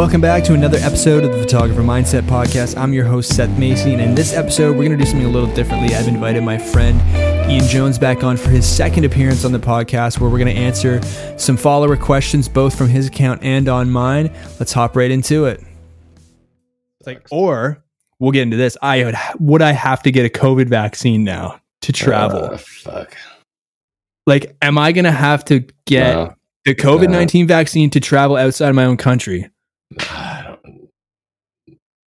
Welcome back to another episode of the Photographer Mindset Podcast. I'm your host, Seth Macey, and in this episode, we're going to do something a little differently. I've invited my friend Ian Jones back on for his second appearance on the podcast, where we're going to answer some follower questions, both from his account and on mine. Let's hop right into it. Like, or we'll get into this. I would, would I have to get a COVID vaccine now to travel? Uh, fuck. like, am I going to have to get No. the COVID 19 vaccine to travel outside my own country? I don't,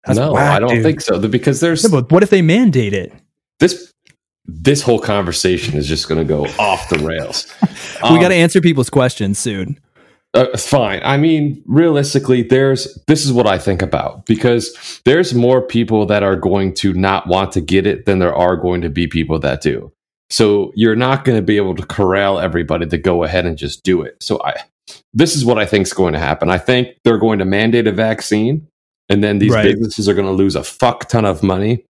That's no, whack, I don't dude. think so. Because there's No, but what if they mandate it? this. This whole conversation is just going to go off the rails. we Um, got to answer people's questions soon. Uh, fine. I mean, realistically, there's this is what I think about because there's more people that are going to not want to get it than there are going to be people that do. So you're not going to be able to corral everybody to go ahead and just do it. So I, this is what I think is going to happen. I think they're going to mandate a vaccine, and then these Right. businesses are going to lose a fuck ton of money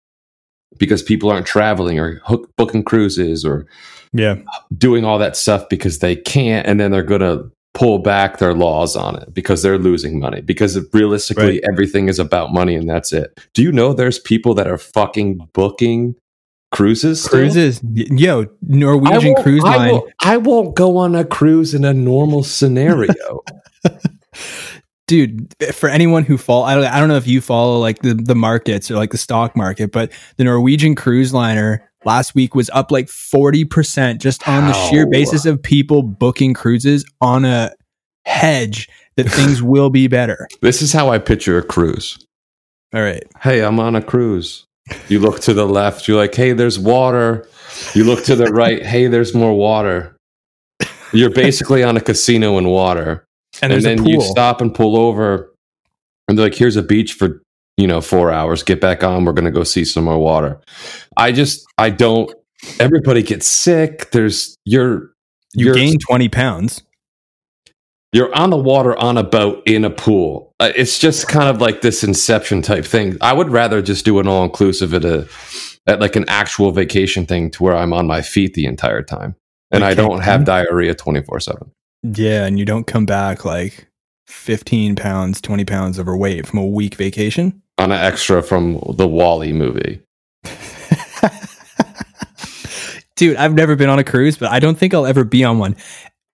because people aren't traveling or hook, booking cruises or Yeah. doing all that stuff because they can't and then they're going to pull back their laws on it because they're losing money because realistically Right. everything is about money and that's it do you know there's people that are fucking booking cruises still? Cruises. Yo, Norwegian won't- Cruise I Line. won't, I won't go on a cruise in a normal scenario Dude, for anyone who follow, I don't, I don't know if you follow like the, the markets or like the stock market, but the Norwegian Cruise Liner last week was up like 40% just on the sheer basis of people booking cruises on a hedge that things will be better. this is how i picture a cruise All right. hey i'm on a cruise you look to the left. You're like hey there's water. You look to the right. Hey there's more water. You're basically on a casino in water. And and, then you stop and pull over and they're like here's a beach for you know four hours. Get back on. We're going to go see some more water. I just i don't everybody gets sick. There's you're you gain 20 pounds. You're on the water on a boat in a pool Uh, it's just kind of like this inception type thing i would rather just do an all-inclusive at a at like an actual vacation thing to where i'm on my feet the entire time and i don't have diarrhea 24-7 Yeah. And you don't come back like 15 pounds, 20 pounds overweight from a week vacation. on an extra from the WALL-E movie Dude, I've never been on a cruise, but I don't think I'll ever be on one.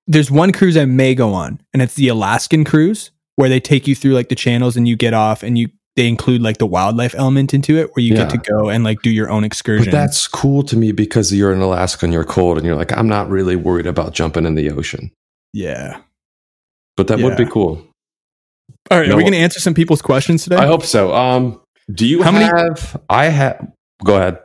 There's one cruise I may go on, and it's the Alaskan cruise where they take you through like the channels and you get off and you they include like the wildlife element into it where you get to go and like do your own excursion. But that's cool to me because you're in Alaska and you're cold and you're like, I'm not really worried about jumping in the ocean. yeah. But that would be cool. All right, are we going to answer some people's questions today? I hope so. Um, do you How many- have? I have. Go ahead.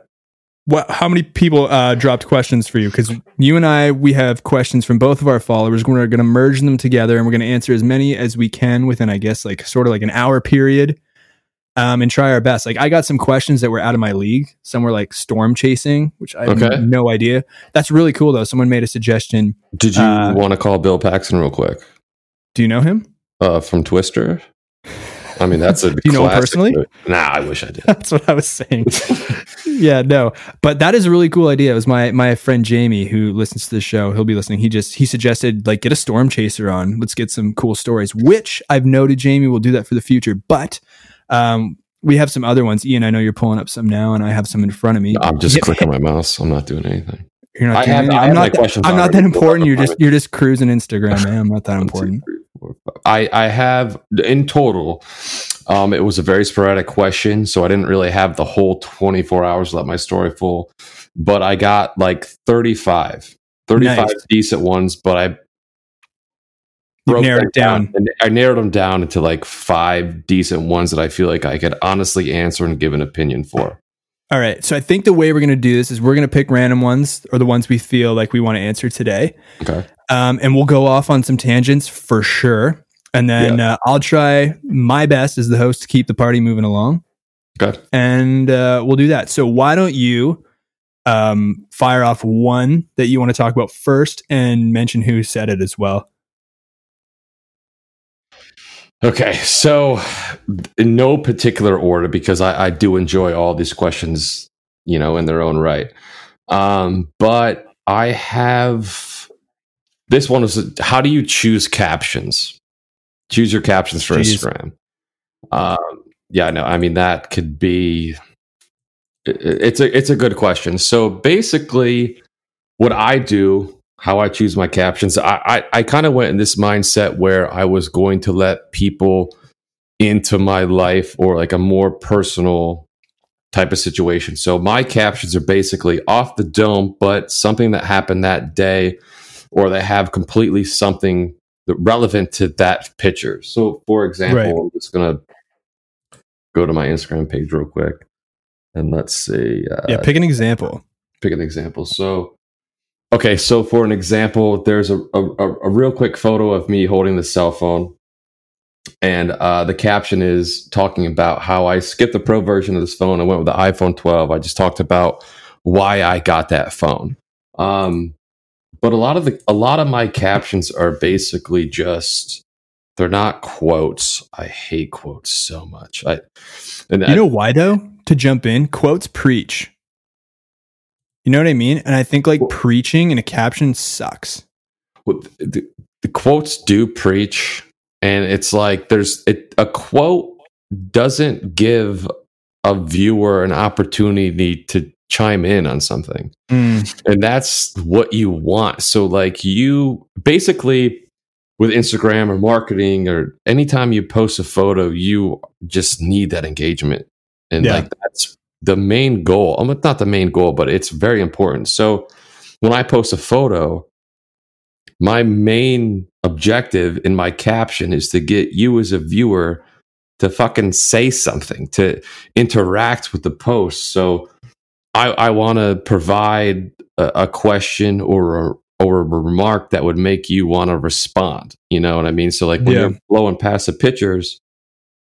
What how many people uh, dropped questions for you? Because you and i we have questions from both of our followers. We're going to merge them together and we're going to answer as many as we can within i guess like sort of like an hour period um, and try our best. Like i got some questions that were out of my league. Some were like storm chasing which i have no idea. That's really cool though. Someone made a suggestion Did you Uh, want to call Bill Paxton real quick? Do you know him? Uh, from Twister? I mean, that's a. Do you know personally? movie. Nah, I wish I did. that's what i was saying yeah no but that is a really cool idea it was my my friend jamie who listens to the show he'll be listening he just he suggested like get a storm chaser on let's get some cool stories which i've noted jamie will do that for the future but um we have some other ones ian i know you're pulling up some now and i have some in front of me I'm just Hit- clicking my mouse. I'm not doing anything. you're not I doing have- anything. I i'm not that, questions i'm not that already pulled up important you're just you're just cruising instagram man i'm not that important three, four, five. I I have in total. Um, it was a very sporadic question, so I didn't really have the whole 24 hours to let my story full. But I got like 35, 35 Nice. decent ones. But I broke narrowed down. and I narrowed them down into like five decent ones that I feel like I could honestly answer and give an opinion for. All right. So I think the way we're going to do this is we're going to pick random ones or the ones we feel like we want to answer today. Okay. Um, and we'll go off on some tangents for sure. And then uh, I'll try my best as the host to keep the party moving along. Okay. And uh, we'll do that. So why don't you um, fire off one that you want to talk about first and mention who said it as well? Okay, so in no particular order, because I, I do enjoy all these questions, you know, in their own right. Um, but I have this one is how do you choose captions? Choose your captions for Jeez. Instagram. Um, yeah, no, I mean that could be. It's a it's a good question. So basically, what I do, how I choose my captions, I I, I kind of went in this mindset where I was going to let people into my life or like a more personal type of situation. So my captions are basically off the dome, but something that happened that day, or they have completely something relevant to that picture. So, for example, right. I'm just gonna go to my Instagram page real quick, and let's see. Uh, yeah, pick an example. Pick an example. So, okay, so for an example, there's a, a, a real quick photo of me holding the cell phone and uh, the caption is talking about how I skipped the pro version of this phone. I went with the iPhone 12. I just talked about why I got that phone. Um, but a lot of the a lot of my captions are basically just they're not quotes. I hate quotes so much. I and you I, know why though? To jump in, quotes preach. You know what I mean? And I think like well, preaching in a caption sucks. Well, the, the quotes do preach and it's like there's it, a quote doesn't give a viewer an opportunity to chime in on something mm. and that's what you want so like you basically with instagram or marketing or anytime you post a photo you just need that engagement and yeah. like that's the main goal um, not the main goal but it's very important so when i post a photo my main objective in my caption is to get you as a viewer to fucking say something, to interact with the post. So I, I want to provide a, a, question or a, or a remark that would make you want to respond. You know what I mean? So like when yeah. you're blowing past the pictures,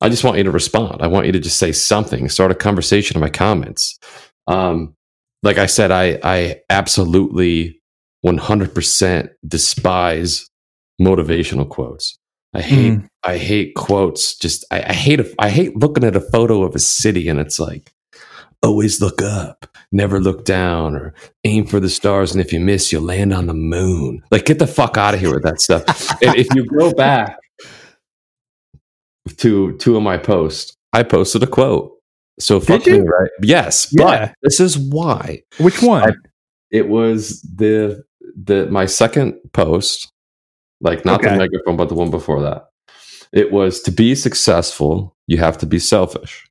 I just want you to respond. I want you to just say something, start a conversation in my comments. Um, like I said, I I absolutely 100% despise motivational quotes. I hate mm. I hate quotes. Just I, I hate a, I hate looking at a photo of a city and it's like always look up, never look down, or aim for the stars, and if you miss, you'll land on the moon. Like get the fuck out of here with that stuff. and if you go back to two of my posts, I posted a quote. So fuck me, right? Yes, yeah. but this is why. Which one? I, it was the the my second post, like not okay. the megaphone, but the one before that. It was to be successful, you have to be selfish,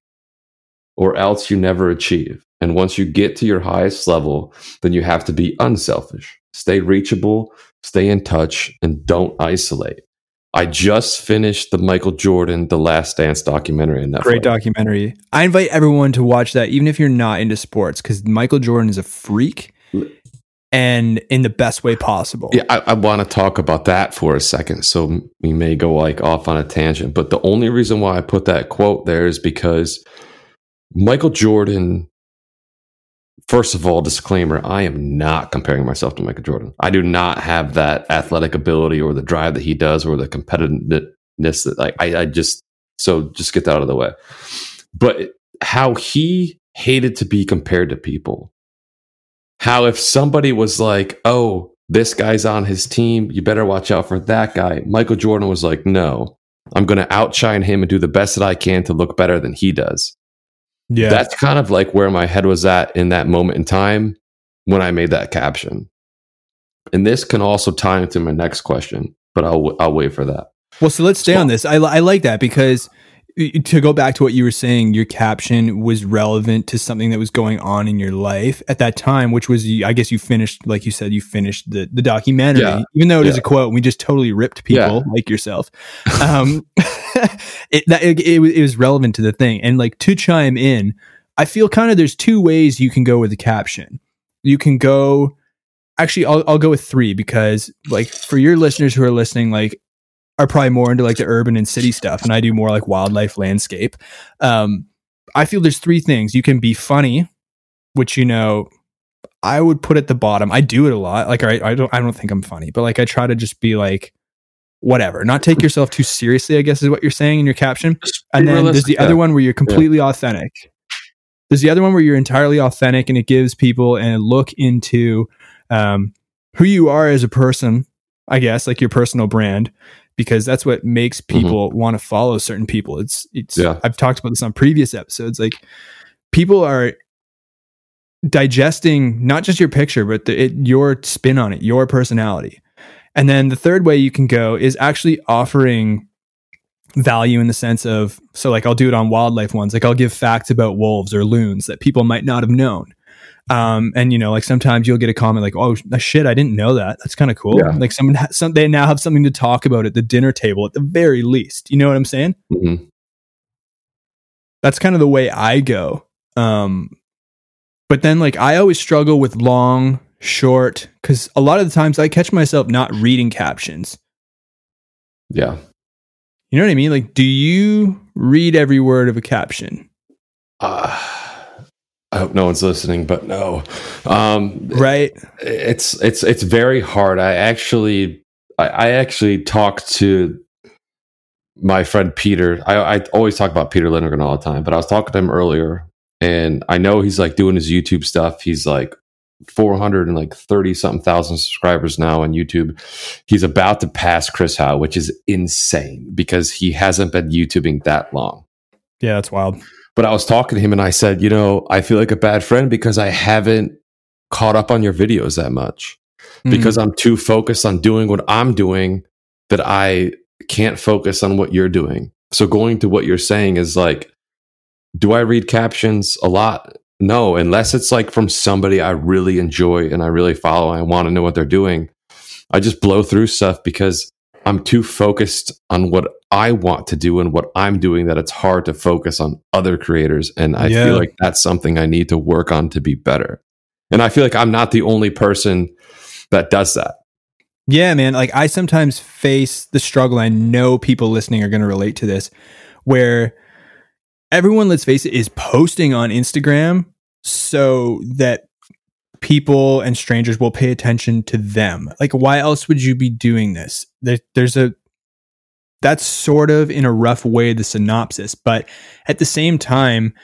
or else you never achieve. And once you get to your highest level, then you have to be unselfish. Stay reachable, stay in touch, and don't isolate. I just finished the Michael Jordan The Last Dance documentary. In that great documentary. I invite everyone to watch that, even if you're not into sports, because Michael Jordan is a freak and in the best way possible. Yeah, I, I want to talk about that for a second. So we may go like off on a tangent, but the only reason why I put that quote there is because Michael Jordan. First of all, disclaimer: I am not comparing myself to Michael Jordan. I do not have that athletic ability or the drive that he does, or the competitiveness that like I, I just so just get that out of the way. But how he hated to be compared to people how if somebody was like, oh, this guy's on his team, you better watch out for that guy. Michael Jordan was like, no, I'm going to outshine him and do the best that I can to look better than he does. Yeah. That's kind of like where my head was at in that moment in time when I made that caption. And this can also tie into my next question, but I'll I'll wait for that. Well, so let's stay so, on this. I, I like that because to go back to what you were saying, your caption was relevant to something that was going on in your life at that time, which was, I guess you finished, like you said, you finished the, the documentary, yeah. even though it yeah. is a quote. We just totally ripped people yeah. like yourself. Um, it, that, it, it, it was relevant to the thing. And like to chime in, I feel kind of there's two ways you can go with the caption. You can go, actually, I'll, I'll go with three because like for your listeners who are listening, like are probably more into like the urban and city stuff, and I do more like wildlife landscape. Um, I feel there's three things you can be funny, which you know I would put at the bottom. I do it a lot. Like I, I don't I don't think I'm funny, but like I try to just be like whatever, not take yourself too seriously. I guess is what you're saying in your caption. And then there's the other one where you're completely yeah. authentic. There's the other one where you're entirely authentic, and it gives people a look into um, who you are as a person. I guess like your personal brand because that's what makes mm-hmm. people want to follow certain people. It's it's Yeah. I've talked about this on previous episodes. Like people are digesting not just your picture, but the, it, your spin on it, your personality. And then the third way you can go is actually offering value in the sense of so like I'll do it on wildlife ones. Like I'll give facts about wolves or loons that people might not have known. Um, and you know, like sometimes you'll get a comment like, "Oh shit, I didn't know that. That's kind of cool." Yeah. Like someone, ha- some they now have something to talk about at the dinner table at the very least. You know what I'm saying? Mhm. That's kind of the way I go. Um, but then like I always struggle with long, short, because a lot of the times I catch myself not reading captions. Yeah. You know what I mean? Like, do you read every word of a caption? Uh, I hope no one's listening, but no. Um, Right? it's it's it's very hard. I actually I, I actually talked to my friend Peter. I, I always talk about Peter Lindgren all the time, but I was talking to him earlier, and I know he's like doing his YouTube stuff. He's like four hundred and like thirty something thousand subscribers now on YouTube. He's about to pass Chris Hau, which is insane because he hasn't been YouTubing that long. Yeah, that's wild. But I was talking to him and I said, you know, I feel like a bad friend because I haven't caught up on your videos that much Mm. because I'm too focused on doing what I'm doing that I can't focus on what you're doing. So going to what you're saying is like, do I read captions a lot? No, unless it's like from somebody I really enjoy and I really follow and I want to know what they're doing. I just blow through stuff because I'm too focused on what I want to do and what I'm doing that it's hard to focus on other creators. And I Yeah. feel like that's something I need to work on to be better. And I feel like I'm not the only person that does that. Yeah, man. Like I sometimes face the struggle. I know people listening are going to relate to this, where everyone, let's face it, is posting on Instagram so that people and strangers will pay attention to them. Like, why else would you be doing this? There, there's a that's sort of in a rough way the synopsis, but at the same time,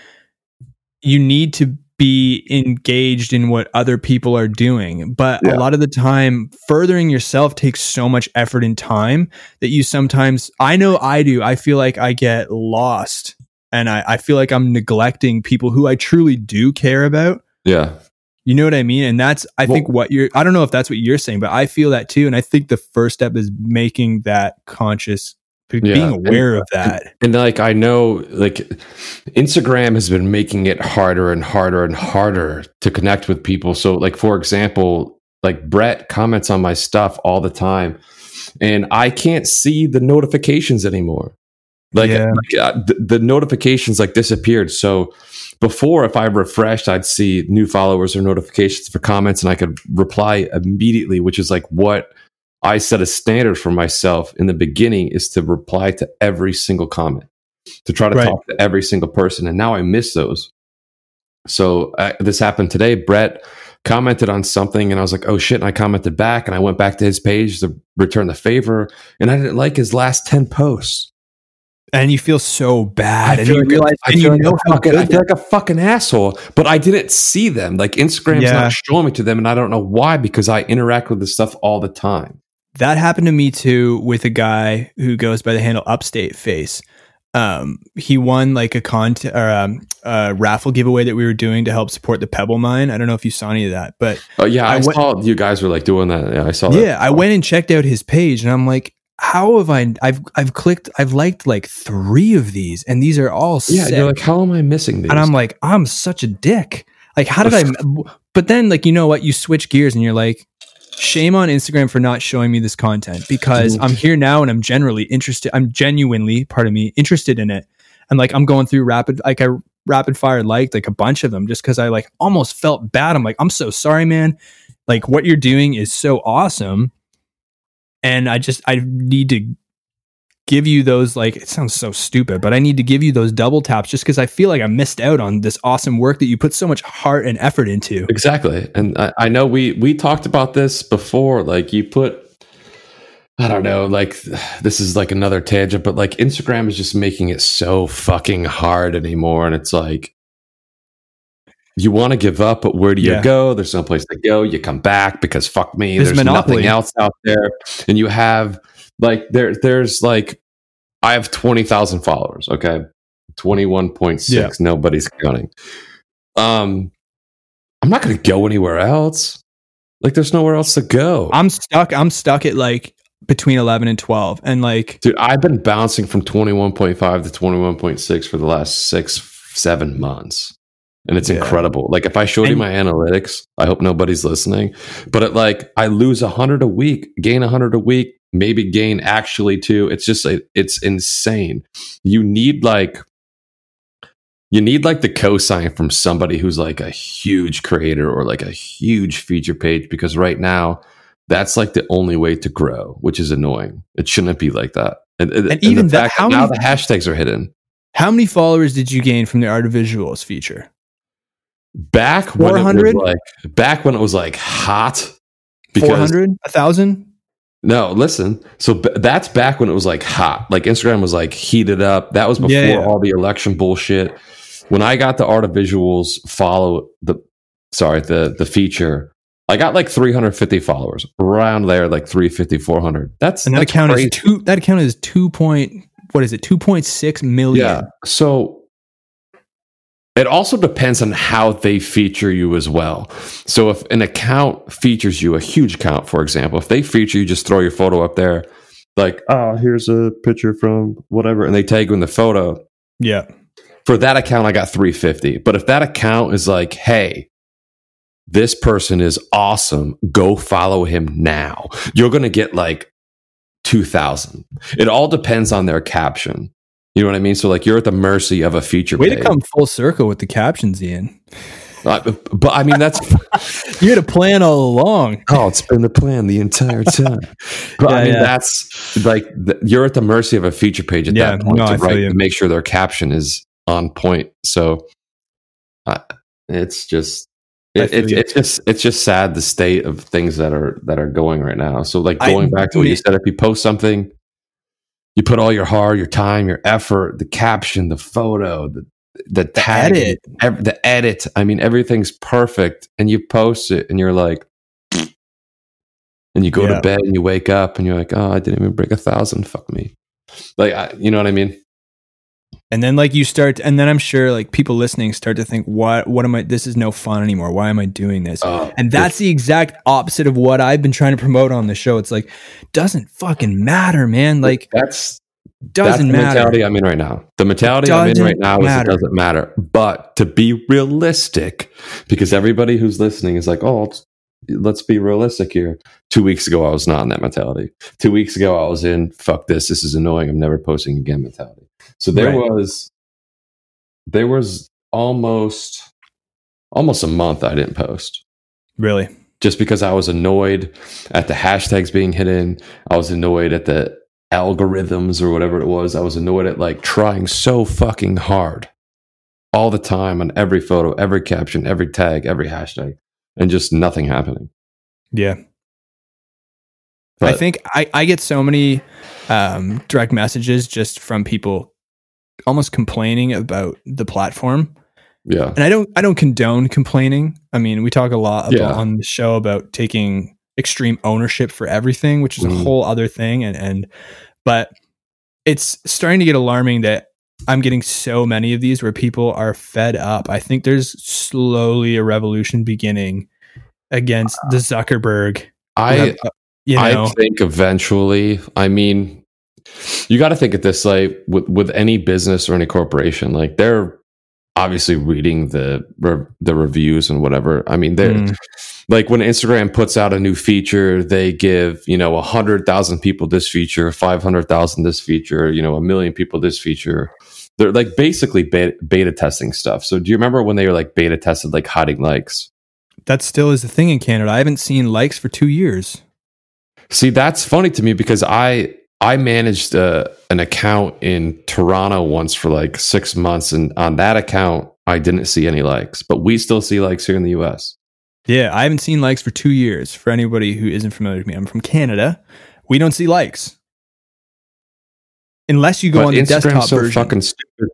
you need to be engaged in what other people are doing. But Yeah. a lot of the time, furthering yourself takes so much effort and time that you sometimes, I know I do, I feel like I get lost and I, I feel like I'm neglecting people who I truly do care about. Yeah. You know what I mean? And that's, I Well- think, what you're, I don't know if that's what you're saying, but I feel that too. And I think the first step is making that conscious, Yeah. being aware of that. And like I know like Instagram has been making it harder and harder and harder to connect with people. So like for example, like Brett comments on my stuff all the time and I can't see the notifications anymore. Like, Yeah. like, uh, the, the notifications like disappeared. So before if I refreshed, I'd see new followers or notifications for comments and I could reply immediately, which is like what I set a standard for myself in the beginning is to reply to every single comment, to try to Right. talk to every single person. And now I miss those. So uh, this happened today. Brett commented on something and I was like, oh shit. And I commented back and I went back to his page to return the favor. And I didn't like his last 10 posts. And you feel so bad. and you like- realize, I and you like know a how fucking, good I feel like a fucking asshole, but I didn't see them. Like Instagram's Yeah. not showing me to them, and I don't know why because I interact with this stuff all the time. that happened to me too with a guy who goes by the handle Upstate Face. Um, he won like a contest or um, a raffle giveaway that we were doing to help support the Pebble Mine. I don't know if you saw any of that, but Oh yeah, I I, went- saw you guys were like doing that. Yeah, I saw that. yeah, I went and checked out his page, and I'm like, how have I? I've I've clicked, I've liked like three of these, and these are all Yeah, sick. you're like, how am I missing these? and I'm like, I'm such a dick. Like, how did I? But then, like, you know what? You switch gears, and you're like, shame on Instagram for not showing me this content because. I'm mm. here now and I'm generally interested. I'm genuinely, pardon me, interested in it. And like, I'm going through rapid, like, I rapid fire liked like a bunch of them just because I like almost felt bad. I'm like, I'm so sorry, man. Like, what you're doing is so awesome. And I just, I need to give you those like it sounds so stupid but i need to give you those double taps just because i feel like i missed out on this awesome work that you put so much heart and effort into exactly, and I, I know we we talked about this before. Like you put, I don't know, like this is like another tangent, but like Instagram is just making it so fucking hard anymore, and it's like. You want to give up, but where do you Yeah. go? There's no place to go. You come back because fuck me. There's nothing else out there, and you have like there there's like I have 20,000 followers, okay? 21.6 Yeah. nobody's counting. Um I'm not going to go anywhere else. Like there's nowhere else to go. I'm stuck. I'm stuck at like between 11 and 12. And like, Dude, I've been bouncing from 21.5 to 21.6 for the last 6 7 months. And it's Yeah. incredible. Like if I showed you my analytics, I hope nobody's listening, but it, like I lose a 100 a week, gain a 100 a week, maybe gain actually two. It's just like it's insane. You need like you need like the cosign from somebody who's like a huge creator or like a huge feature page because right now that's like the only way to grow, which is annoying. It shouldn't be like that. And, and, even the that- how now many- the hashtags are hidden. how many followers did you gain from the Art of Visuals feature? Back when it 400? was like back when it was like hot. 400? A thousand? No, listen. So b- that's back when it was like hot. Like Instagram was like heated up. That was before Yeah, yeah. all the election bullshit. When I got the art of visuals follow the sorry, the the feature, I got like 350 followers. Around there like 350 400. That's And that account crazy. is two, that account is 2 point, what is it? 2.6 million. Yeah. So it also depends on how they feature you as well. So if an account features you, a huge account, for example, if they feature you, just throw your photo up there, like, oh, here's a picture from whatever, and they tag you in the photo. Yeah. For that account, I got 350. But if that account is like, hey, this person is awesome, go follow him now, you're going to get like 2,000. It all depends on their caption. You know what I mean? So, like, you're at the mercy of a feature Way page. to come full circle with the captions, Ian. Uh, but I mean, that's You had a plan all along. oh, it's been the plan the entire time. But I mean, yeah. that's like th- you're at the mercy of a feature page at Yeah, that point no, to write to make sure their caption is on point. So uh, it's just it, it, it's just it's just sad the state of things that are that are going right now. So like I- going back to what you said, if you post something, you put all your heart, your time, your effort, the caption, the photo, the the tag, edit. ev- the edit. I mean, everything's perfect, and you post it, and you're like, and you go Yeah. to bed, and you wake up, and you're like, oh, I didn't even break a thousand. Fuck me. Like, I, you know what I mean? And then like you start and then I'm sure like people listening start to think, what what am I this is no fun anymore. Why am I doing this? Oh, And that's the exact opposite of what I've been trying to promote on the show. It's like, doesn't fucking matter, man. Like, that's doesn't that's the matter. mentality I'm in right now. The mentality I'm in right now matter. is it doesn't matter. But to be realistic, because everybody who's listening is like, oh, let's be realistic here. Two weeks ago, I was not in that mentality. Two weeks ago, I was in fuck this. This is annoying. I'm never posting again mentality. So there Right. was, there was almost, almost a month I didn't post Really? just because I was annoyed at the hashtags being hidden. I was annoyed at the algorithms or whatever it was. I was annoyed at like trying so fucking hard all the time on every photo, every caption, every tag, every hashtag, and just nothing happening. Yeah. I think I, I get so many um, direct messages just from people almost complaining about the platform. Yeah. and I don't I don't condone complaining. I mean, we talk a lot about, Yeah. on the show about taking extreme ownership for everything, which is a Mhm. whole other thing. And and but it's starting to get alarming that I'm getting so many of these where people are fed up. I think there's slowly a revolution beginning against the Zuckerberg. I uh, you know, I think eventually, I mean, you got to think at this like with with any business or any corporation, like they're obviously reading the re- the reviews and whatever. I mean, they're Mm. like when Instagram puts out a new feature, they give you know a hundred thousand people this feature, five hundred thousand this feature, you know, a million people this feature. They're like basically beta, beta testing stuff. So do you remember when they were like beta tested, like hiding likes? that still is the thing in Canada. I haven't seen likes for two years. See, that's funny to me because I I managed uh, an account in Toronto once for like six months, and on that account, I didn't see any likes, but we still see likes here in the U.S. Yeah, I haven't seen likes for two years. For anybody who isn't familiar with me, I'm from Canada. We don't see likes unless you go But on the Instagram's desktop so version. fucking stupid.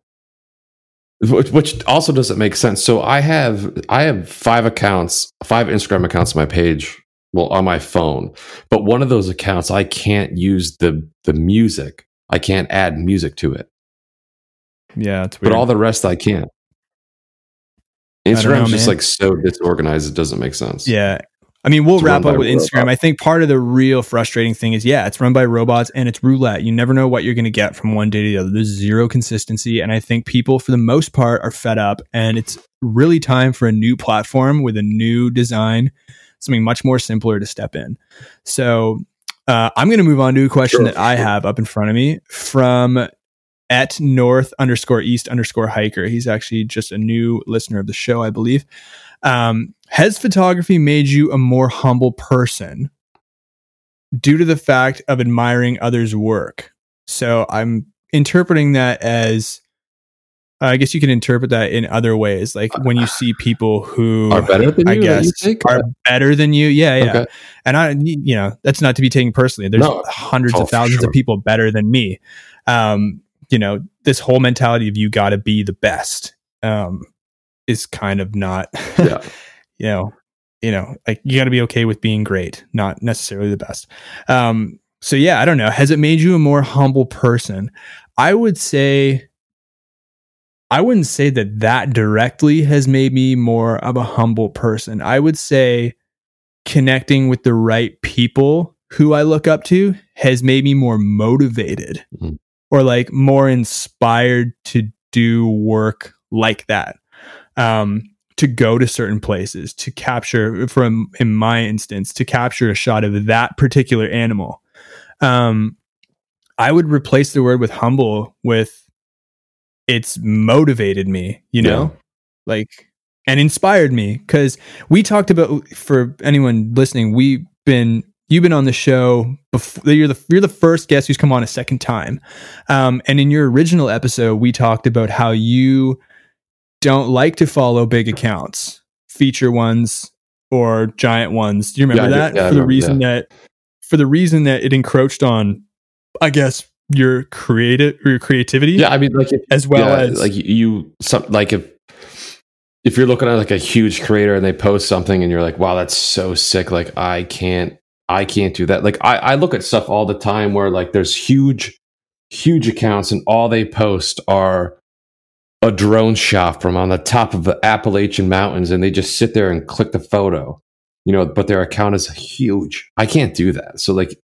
Which, which also doesn't make sense. So I have I have five accounts, five Instagram accounts on my page. Well on my phone. But one of those accounts I can't use the the music. I can't add music to it. Yeah, it's weird. But all the rest I can. I don't know, Instagram's just like so disorganized it doesn't make sense. Yeah. I mean, we'll It's wrap up with Instagram. robots. I think part of the real frustrating thing is, yeah, it's run by robots and it's roulette. You never know what you're going to get from one day to the other. There's zero consistency. And I think people, for the most part, are fed up. And it's really time for a new platform with a new design, something much more simpler to step in. So uh, I'm going to move on to a question Sure, that I have up in front of me from at north underscore east underscore hiker. He's actually just a new listener of the show, I believe. Um, has photography made you a more humble person due to the fact of admiring others' work? So I'm interpreting that as I guess you can interpret that in other ways, like when you see people who Are better than you, I that guess you are better than you. Yeah, yeah. Okay. And I, you know, that's not to be taken personally. There's No. hundreds Oh, of thousands sure. of people better than me. Um, you know, this whole mentality of you got to be the best um, is kind of not, Yeah. you know, you know, like you got to be okay with being great, not necessarily the best. Um, so yeah, I don't know. Has it made you a more humble person? I would say, I wouldn't say that that directly has made me more of a humble person. I would say connecting with the right people who I look up to has made me more motivated Mhm. or like more inspired to do work like that. Um, to go to certain places to capture from in my instance to capture a shot of that particular animal um i would replace the word with humble with it's motivated me you know? Like and inspired me because we talked about for anyone listening we've been you've been on the show before you're the you're the first guest who's come on a second time. Um and in your original episode we talked about how you don't like to follow big accounts, feature ones or giant ones. Do you remember Yeah, that? Yeah, for the reason that for the reason that it encroached on, I guess, your creative your creativity Yeah, I mean, like, if, as well yeah, as like you, some like if if you're looking at like a huge creator and they post something and you're like, wow, that's so sick. Like, I can't, I can't do that. Like, I, I look at stuff all the time where like there's huge, huge accounts and all they post are a drone shot from on the top of the Appalachian Mountains and they just sit there and click the photo, you know, but their account is huge. I can't do that. So like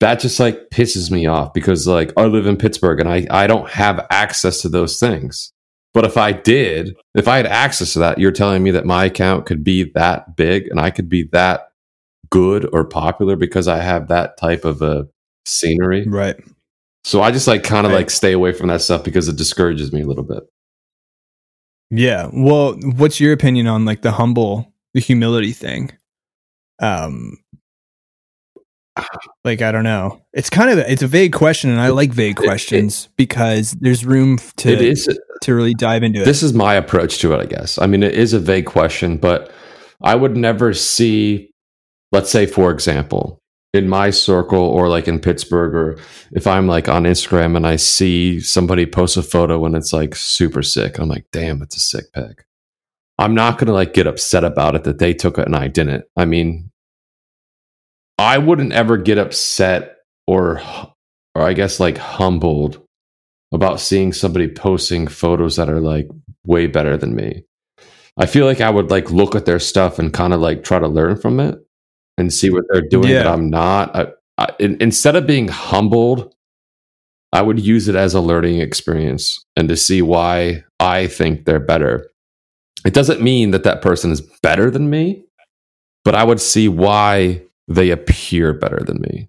that just like pisses me off because like I live in Pittsburgh and I, I don't have access to those things. But if I did, if I had access to that, you're telling me that my account could be that big and I could be that good or popular because I have that type of a scenery. right. So I just like kind of Right. like stay away from that stuff because it discourages me a little bit. Yeah. Well, what's your opinion on like the humble, the humility thing? Um, like I don't know. It's kind of it's a vague question, and I like vague It- it- questions because there's room to it is to really dive into it. this is my approach to it i guess i mean it is a vague question but i would never see let's say for example in my circle or like in pittsburgh or if i'm like on instagram and i see somebody post a photo and it's like super sick i'm like damn it's a sick pic i'm not gonna like get upset about it that they took it and i didn't i mean i wouldn't ever get upset or or i guess like humbled about seeing somebody posting photos that are like way better than me. I feel like I would like look at their stuff and kind of like try to learn from it and see what they're doing Yeah. that I'm not. I, I, in, instead of being humbled, I would use it as a learning experience and to see why I think they're better. It doesn't mean that that person is better than me, but I would see why they appear better than me.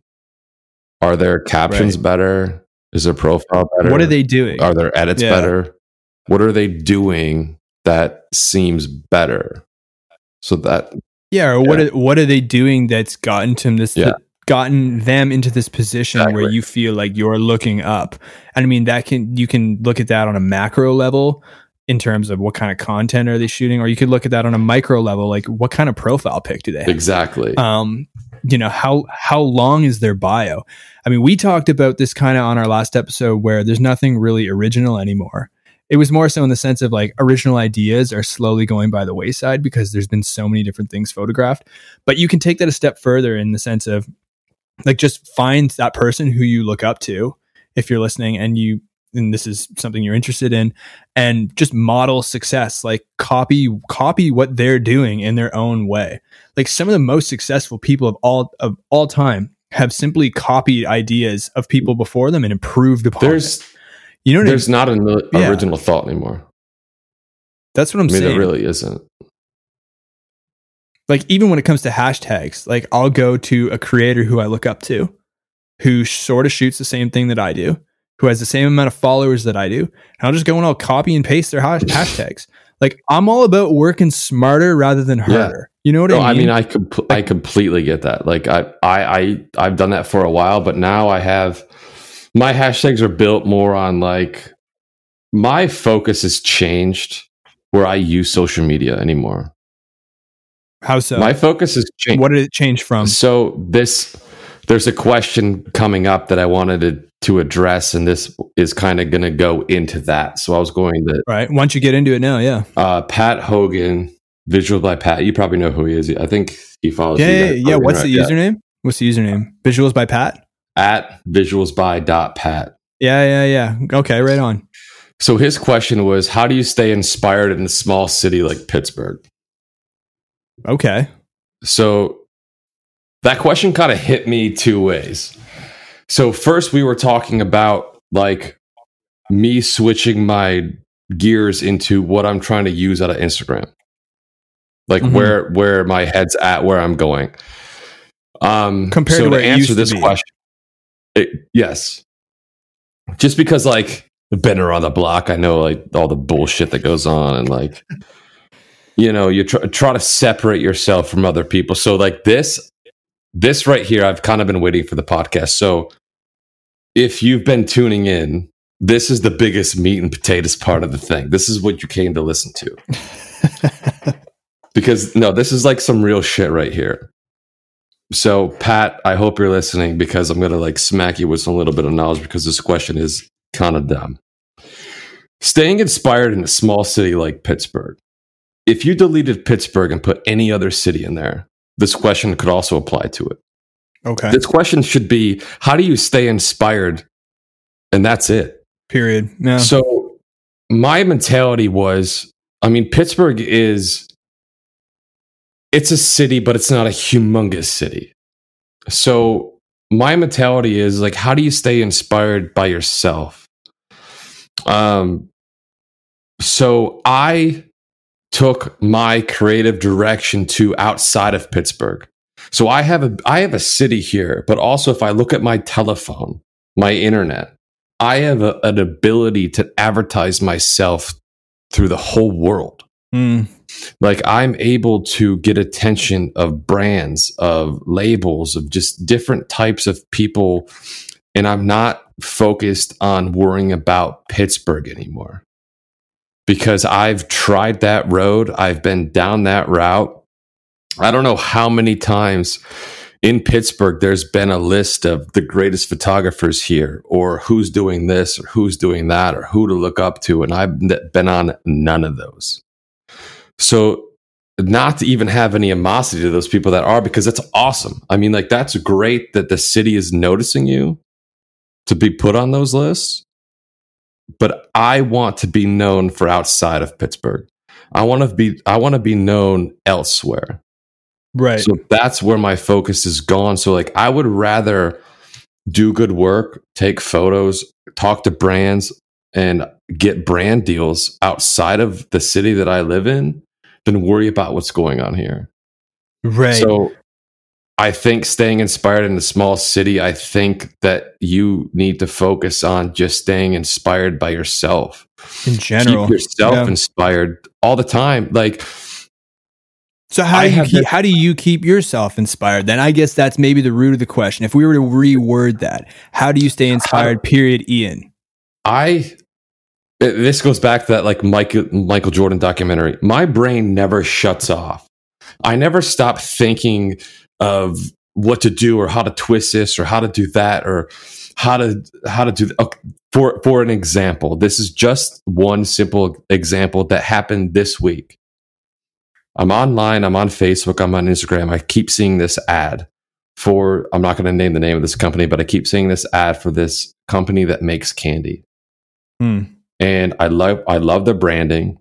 Are their captions Right. better? Is their profile better? what are they doing? Are their edits Yeah. better? What are they doing that seems better? So that yeah, or what are, what are they doing that's gotten to this Yeah. gotten them into this position where you feel like you're looking up? And I mean that can you can look at that on a macro level in terms of what kind of content are they shooting, or you could look at that on a micro level, like what kind of profile pic do they have? exactly. um you know how how long is their bio i mean we talked about this kind of on our last episode where there's nothing really original anymore it was more so in the sense of like original ideas are slowly going by the wayside because there's been so many different things photographed. But you can take that a step further in the sense of like just find that person who you look up to if you're listening and you and this is something you're interested in and just model success like copy copy what they're doing in their own way like some of the most successful people of all of all time have simply copied ideas of people before them and improved upon There's it. you know what there's I mean? not an uh, Yeah. original thought anymore. that's what i'm I mean, saying there really isn't. like even when it comes to hashtags like i'll go to a creator who i look up to who sort of shoots the same thing that i do who has the same amount of followers that i do and i'll just go and i'll copy and paste their hash- hashtags like i'm all about working smarter rather than harder you know what No, i I mean mean, I com- I completely get that. Like I, I, I, I've done that for a while, but now I have my hashtags are built more on like my focus has changed where I use social media anymore. how so my focus has changed. what did it change from So this, there's a question coming up that I wanted to to address, and this is kind of going to go into that. So I was going to right once you get into it now yeah uh, Pat Hogan, visual by Pat. You probably know who he is. I think he follows. yeah you yeah, yeah. What's right? the username what's the username visuals by pat at visuals by dot pat. yeah yeah yeah okay right on So his question was, how do you stay inspired in a small city like Pittsburgh? okay So that question kind of hit me two ways. So first we were talking about like me switching my gears into what I'm trying to use out of Instagram. Like Mhm. where where my head's at, where I'm going. Um Compared so to it answer used to this question. it- yes. Just because like I've been around the block, I know like all the bullshit that goes on and like you know you try, try to separate yourself from other people so like this this right here i've kind of been waiting for the podcast. So if you've been tuning in this is the biggest meat and potatoes part of the thing. This is what you came to listen to. Because no this is like some real shit right here. So pat i hope you're listening because i'm gonna like smack you with some little bit of knowledge because this question is kind of dumb. Staying inspired in a small city like pittsburgh. If you deleted Pittsburgh and put any other city in there, this question could also apply to it. okay This question should be how do you stay inspired? And that's it. period So my mentality was I mean, Pittsburgh is it's a city, but it's not a humongous city. So my mentality is like, how do you stay inspired by yourself? Um, so I took my creative direction to outside of Pittsburgh. So I have a I have a city here, but also if I look at my telephone, my internet, I have a, an ability to advertise myself through the whole world. Mm, Like I'm able to get attention of brands, of labels, of just different types of people. And I'm not focused on worrying about Pittsburgh anymore because I've tried that road. I've been down that route. I don't know how many times in Pittsburgh there's been a list of the greatest photographers here, or who's doing this, or who's doing that, or who to look up to. And I've been on none of those. So, not to even have any animosity to those people that are, because that's awesome. I mean, like, that's great that the city is noticing you to be put on those lists. But I want to be known for outside of Pittsburgh. I want to be I want to be known elsewhere. right So that's where my focus is gone. So like I would rather do good work, take photos, talk to brands and get brand deals outside of the city that I live in than worry about what's going on here. right So I think staying inspired in a small city, I think that you need to focus on just staying inspired by yourself. in general Keep yourself Yeah. inspired all the time. Like So how I do you keep, how do you keep yourself inspired? Then I guess that's maybe the root of the question. If we were to reword that, how do you stay inspired? Period. Ian. I this goes back to that like Michael Michael Jordan documentary. My brain never shuts off. I never stop thinking of what to do or how to twist this or how to do that or how to how to do. Okay, for for an example, this is just one simple example that happened this week. I'm online, I'm on Facebook, I'm on Instagram. I keep seeing this ad for I'm not going to name the name of this company, but I keep seeing this ad for this company that makes candy. Hmm. And I love I love the branding.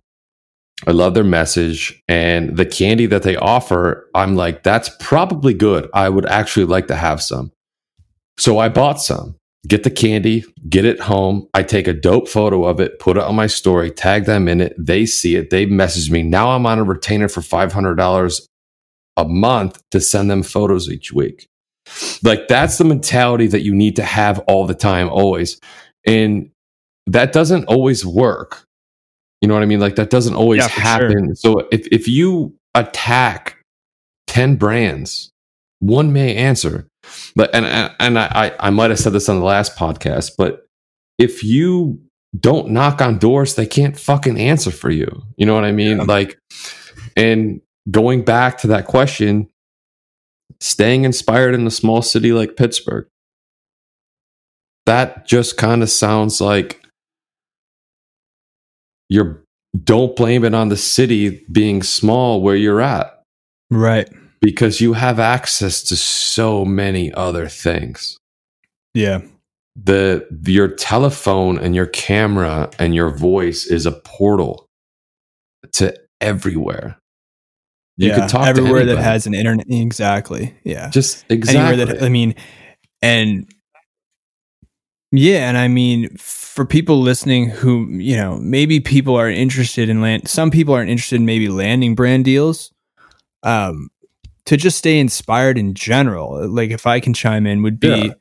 I love their message and the candy that they offer. I'm like, that's probably good. I would actually like to have some. So I bought some. Get the candy, get it home. I take a dope photo of it, put it on my story, tag them in it. They see it. They message me. Now I'm on a retainer for $500 a month to send them photos each week. Like that's the mentality that you need to have all the time, always. And that doesn't always work. You know what I mean? Like that doesn't always Yeah, for sure. happen. So if, if you attack 10 brands, one may answer. But and and, I I might have said this on the last podcast, but if you don't knock on doors, they can't fucking answer for you. You know what I mean? Yeah. Like and going back to that question, staying inspired in a small city like Pittsburgh. That just kind of sounds like you're don't blame it on the city being small where you're at Right. because you have access to so many other things. Yeah. The your telephone and your camera and your voice is a portal to everywhere. You yeah. can talk everywhere that has an internet. Exactly. Yeah. just exactly. anywhere that I mean, and yeah, and I mean, for people listening who you know, maybe people are interested in land. Some people aren't interested in maybe landing brand deals. Um, to just stay inspired in general, like if I can chime in, would be. Yeah.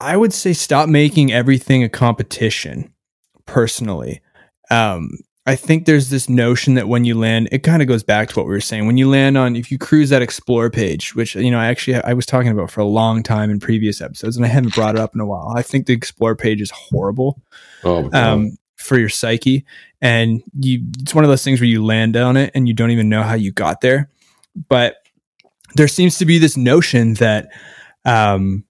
I would say stop making everything a competition. Personally, um, I think there's this notion that when you land, it kind of goes back to what we were saying. When you land on, if you cruise that explore page, which you know, I actually I was talking about for a long time in previous episodes, and I haven't brought it up in a while. I think the explore page is horrible oh, um, for your psyche, and you it's one of those things where you land on it and you don't even know how you got there. But there seems to be this notion that um,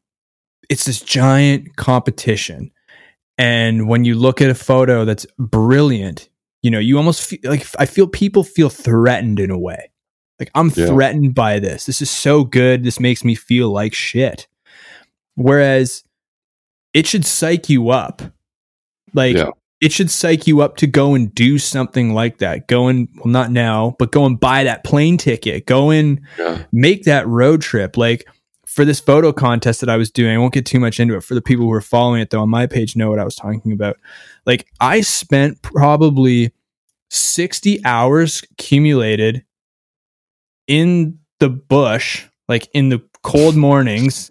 it's this giant competition, and when you look at a photo that's brilliant, you know you almost feel like I feel people feel threatened in a way. Like I'm Yeah. threatened by this. This is so good. This makes me feel like shit. Whereas it should psych you up. Like Yeah. it should psych you up to go and do something like that. Go and well, not now, but go and buy that plane ticket. Go and yeah. make that road trip. Like for this photo contest that I was doing, I won't get too much into it. For the people who are following it though, on my page know what I was talking about. Like I spent probably 60 hours accumulated in the bush, like in the cold mornings,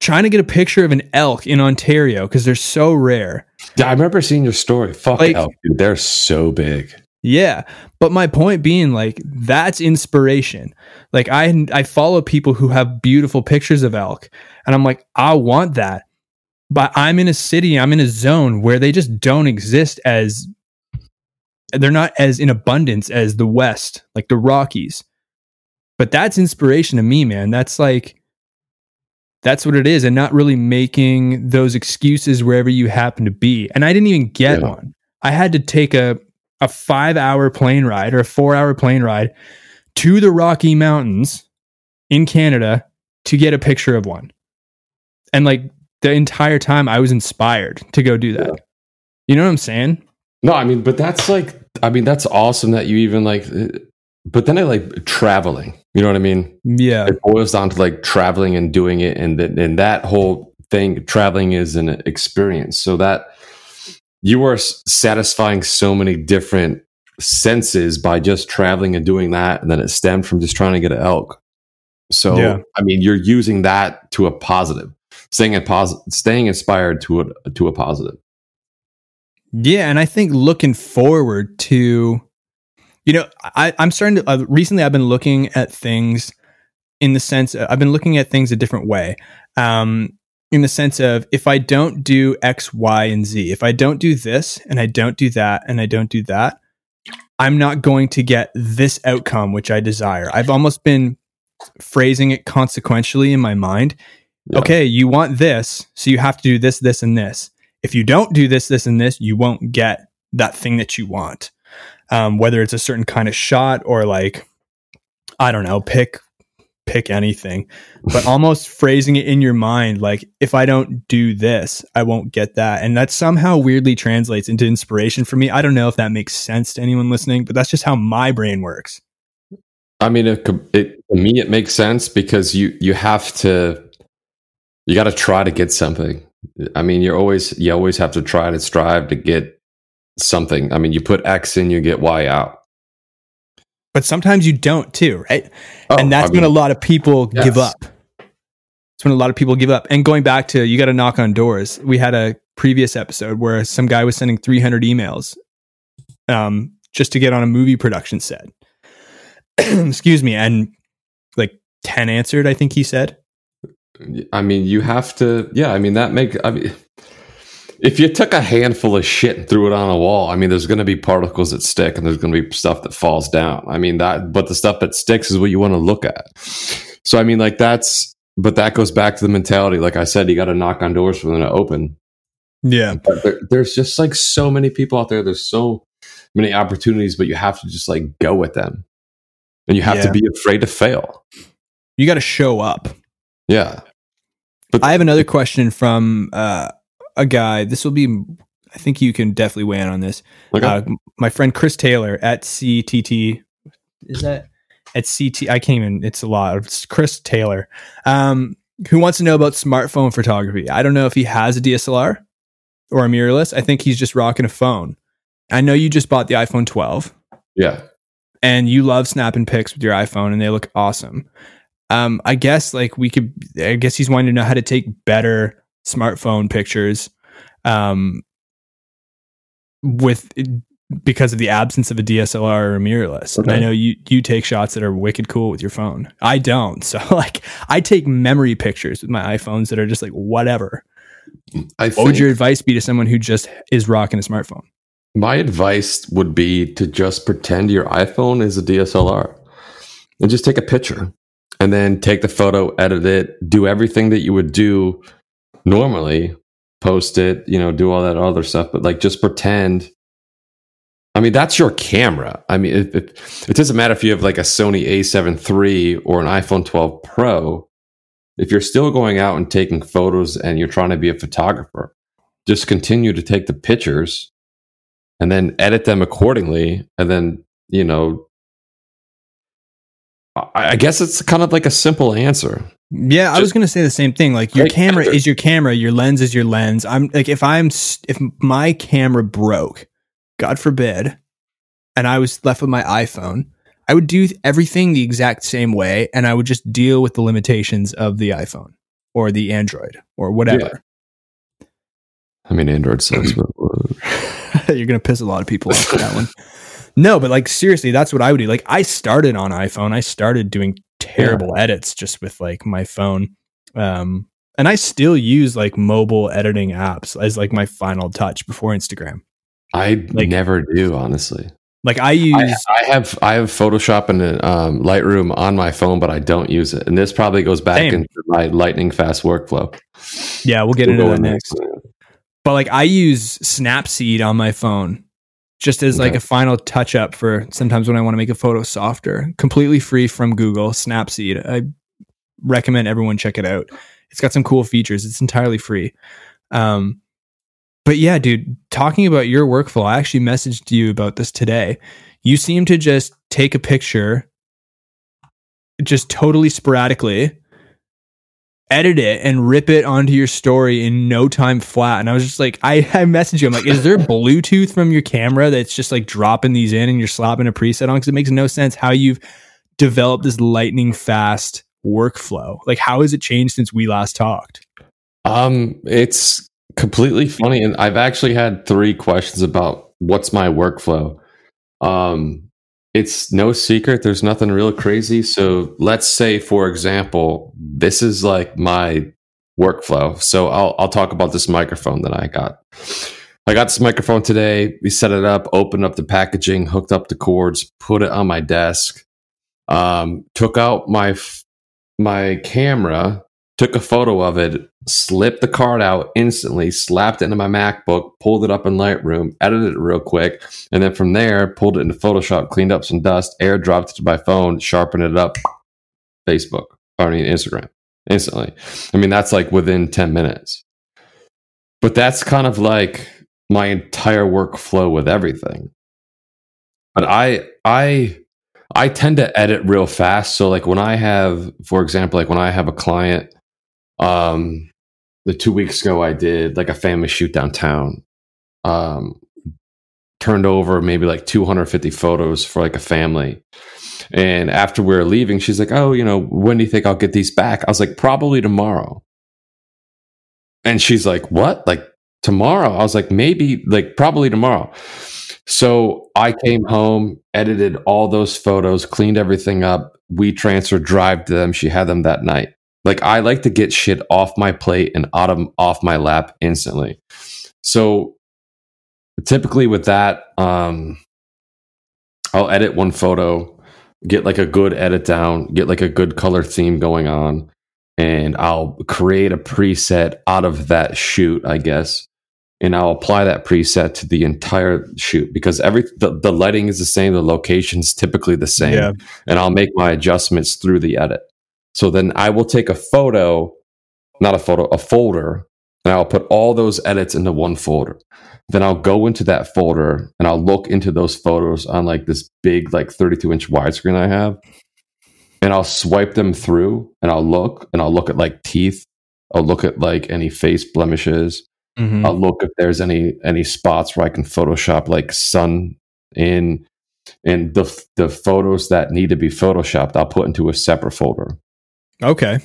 trying to get a picture of an elk in Ontario because they're so rare. Yeah, I remember seeing your story. Fuck Like- elk, dude. They're so big. Yeah, but my point being like that's inspiration. Like I I follow people who have beautiful pictures of elk and I'm like I want that. But I'm in a city, I'm in a zone where they just don't exist as they're not as in abundance as the west, like the Rockies. But that's inspiration to me, man. That's like that's what it is and not really making those excuses wherever you happen to be. And I didn't even get Yeah. one. I had to take a a five hour plane ride or a four hour plane ride to the Rocky Mountains in Canada to get a picture of one. And like the entire time I was inspired to go do that. Yeah. You know what I'm saying? No, I mean, but that's like, I mean, that's awesome that you even like, uh, but then I like traveling. You know what I mean? Yeah. It boils down to like traveling and doing it, and th- and that whole thing, traveling is an experience. So that you are satisfying so many different senses by just traveling and doing that, and then it stemmed from just trying to get an elk. So Yeah. I mean, you're using that to a positive, staying in pos- staying inspired to a to a positive. Yeah, and I think looking forward to, you know, I, I'm starting to. Uh, recently, I've been looking at things in the sense I've been looking at things a different way. Um, in the sense of if I don't do X, Y, and Z, if I don't do this and I don't do that and I don't do that, I'm not going to get this outcome which I desire. I've almost been phrasing it consequentially in my mind. Yeah. Okay, you want this, so you have to do this, this, and this. If you don't do this, this, and this, you won't get that thing that you want. Um, whether it's a certain kind of shot or like, I don't know, pick pick anything, but almost phrasing it in your mind like, if I don't do this, I won't get that. And that somehow weirdly translates into inspiration for me. I don't know if that makes sense to anyone listening, but that's just how my brain works. I mean, it, it to me it makes sense because you you have to you got to try to get something. I mean, you're always you always have to try to strive to get something. I mean, you put X in, you get Y out. But sometimes you don't too, right? Oh, and that's I when a lot of people give up. It's when a lot of people give up. And going back to you got to knock on doors. We had a previous episode where some guy was sending 300 emails um, just to get on a movie production set. Excuse me, and like 10 answered. I think he said. I mean, you have to. Yeah, I mean that make. I mean, if you took a handful of shit and threw it on a wall, I mean, there's going to be particles that stick, and there's going to be stuff that falls down. I mean that, but the stuff that sticks is what you want to look at. So I mean, like that's. But that goes back to the mentality. Like I said, you got to knock on doors for them to open. Yeah, But there, there's just like so many people out there. There's so many opportunities, but you have to just like go with them, and you have to be afraid to fail. you got to show up. Yeah. But I have another question from uh, a guy. This will be. I think you can definitely weigh in on this. Okay. uh, my friend Chris Taylor at CTT. Is that at CT? I can't even. It's a lot. It's Chris Taylor, um, who wants to know about smartphone photography. I don't know if he has a DSLR or a mirrorless. I think he's just rocking a phone. I know you just bought the iPhone 12 yeah. and you love snapping pics with your iPhone and they look awesome. Um, I guess like we could, I guess he's wanting to know how to take better smartphone pictures, um, with because of the absence of a DSLR or a mirrorless. And I know you you take shots that are wicked cool with your phone. I don't. So like I take memory pictures with my iPhones that are just like whatever. I What would your advice be to someone who just is rocking a smartphone? my advice would be to just pretend your iPhone is a DSLR and just take a picture and then take the photo, edit it, do everything that you would do normally, post it, you know, do all that other stuff, but like just pretend. I mean, that's your camera. I mean, it, it, it doesn't matter if you have like a Sony A7 III or an iPhone 12 Pro. If you're still going out and taking photos and you're trying to be a photographer, just continue to take the pictures and then edit them accordingly. And then, you know, I, I guess it's kind of like a simple answer. Yeah, I was going to say the same thing. Like your camera is your camera, your lens is your lens. I'm like if I'm if my camera broke, God forbid, and I was left with my iPhone, I would do everything the exact same way and I would just deal with the limitations of the iPhone or the Android or whatever. I mean, Android sucks, but You're going to piss a lot of people off with that one. No, but like seriously, that's what I would do. Like I started on iPhone. I started doing terrible edits just with like my phone. Um and I still use like mobile editing apps as like my final touch before Instagram. I Like- never do, honestly. Like I use I, I have I have Photoshop and um, Lightroom on my phone, but I don't use it. And this probably goes back Same. into my lightning fast workflow. yeah, we'll get We'll into that in next. But like I use Snapseed on my phone just as like a final touch up for sometimes when I want to make a photo softer. Completely free from Google, Snapseed. I recommend everyone check it out. It's got some cool features. It's entirely free. Um but yeah, dude, talking about your workflow, I actually messaged you about this today. You seem to just take a picture just totally sporadically edit it and rip it onto your story in no time flat. And I was just like, I, I messaged you. I'm like, is there Bluetooth from your camera that's just like dropping these in and you're slapping a preset on? Because it makes no sense how you've developed this lightning fast workflow. Like, how has it changed since we last talked? Um, it's completely funny, and I've actually had three questions about what's my workflow. Um, it's no secret. There's nothing real crazy. So let's say, for example, this is like my workflow. So I'll I'll talk about this microphone that I got. I got this microphone today. We set it up, opened up the packaging, hooked up the cords, put it on my desk. Um, took out my my camera took a photo of it, slipped the card out instantly, slapped it into my MacBook, pulled it up in Lightroom, edited it real quick, and then from there pulled it into Photoshop, cleaned up some dust, airdropped it to my phone, sharpened it up, Facebook, I mean Instagram, instantly. I mean that's like within ten minutes. But that's kind of like my entire workflow with everything. But I I I tend to edit real fast. So like when I have, for example, like when I have a client um, the two weeks ago, I did like a family shoot downtown. Um, turned over maybe like 250 photos for like a family. And after we are leaving, she's like, "Oh, you know, when do you think I'll get these back?" I was like, "Probably tomorrow." And she's like, "What? Like tomorrow?" I was like, "Maybe like probably tomorrow." So I came home, edited all those photos, cleaned everything up. We transferred drive to them. She had them that night. Like I like to get shit off my plate and out of, off my lap instantly. So typically with that, um, I'll edit one photo, get like a good edit down, get like a good color theme going on, and I'll create a preset out of that shoot, I guess. And I'll apply that preset to the entire shoot because every the, the lighting is the same, the location's typically the same. Yeah. And I'll make my adjustments through the edit. So then I will take a photo, not a photo, a folder, and I'll put all those edits into one folder. Then I'll go into that folder and I'll look into those photos on like this big, like 32 inch widescreen I have. And I'll swipe them through and I'll look and I'll look at like teeth. I'll look at like any face blemishes. Mm-hmm. I'll look if there's any any spots where I can Photoshop like sun in and the the photos that need to be photoshopped I'll put into a separate folder. Okay.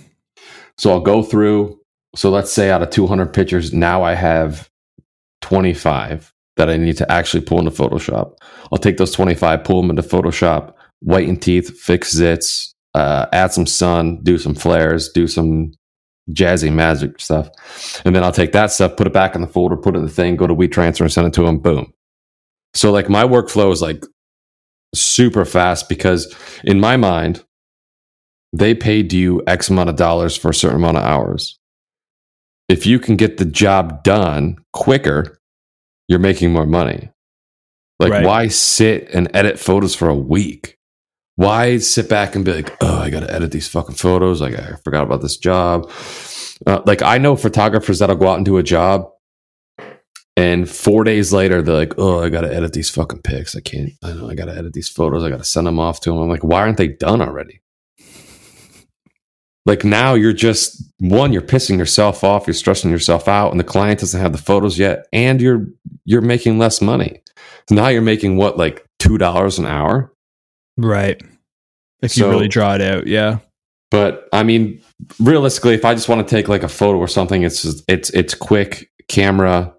So I'll go through. So let's say out of 200 pictures, now I have 25 that I need to actually pull into Photoshop. I'll take those 25, pull them into Photoshop, whiten teeth, fix zits, uh, add some sun, do some flares, do some jazzy magic stuff. And then I'll take that stuff, put it back in the folder, put it in the thing, go to WeTransfer and send it to them. Boom. So like my workflow is like super fast because in my mind, they paid you X amount of dollars for a certain amount of hours. If you can get the job done quicker, you're making more money. Like, right. why sit and edit photos for a week? Why sit back and be like, oh, I got to edit these fucking photos? Like, I forgot about this job. Uh, like, I know photographers that'll go out and do a job. And four days later, they're like, oh, I got to edit these fucking pics. I can't, I know, I got to edit these photos. I got to send them off to them. I'm like, why aren't they done already? Like now you're just one you're pissing yourself off you're stressing yourself out and the client doesn't have the photos yet and you're you're making less money. Now you're making what like two dollars an hour? Right. If so, you really draw it out yeah. But i mean realistically if i just want to take like a photo or something it's just, it's it's quick camera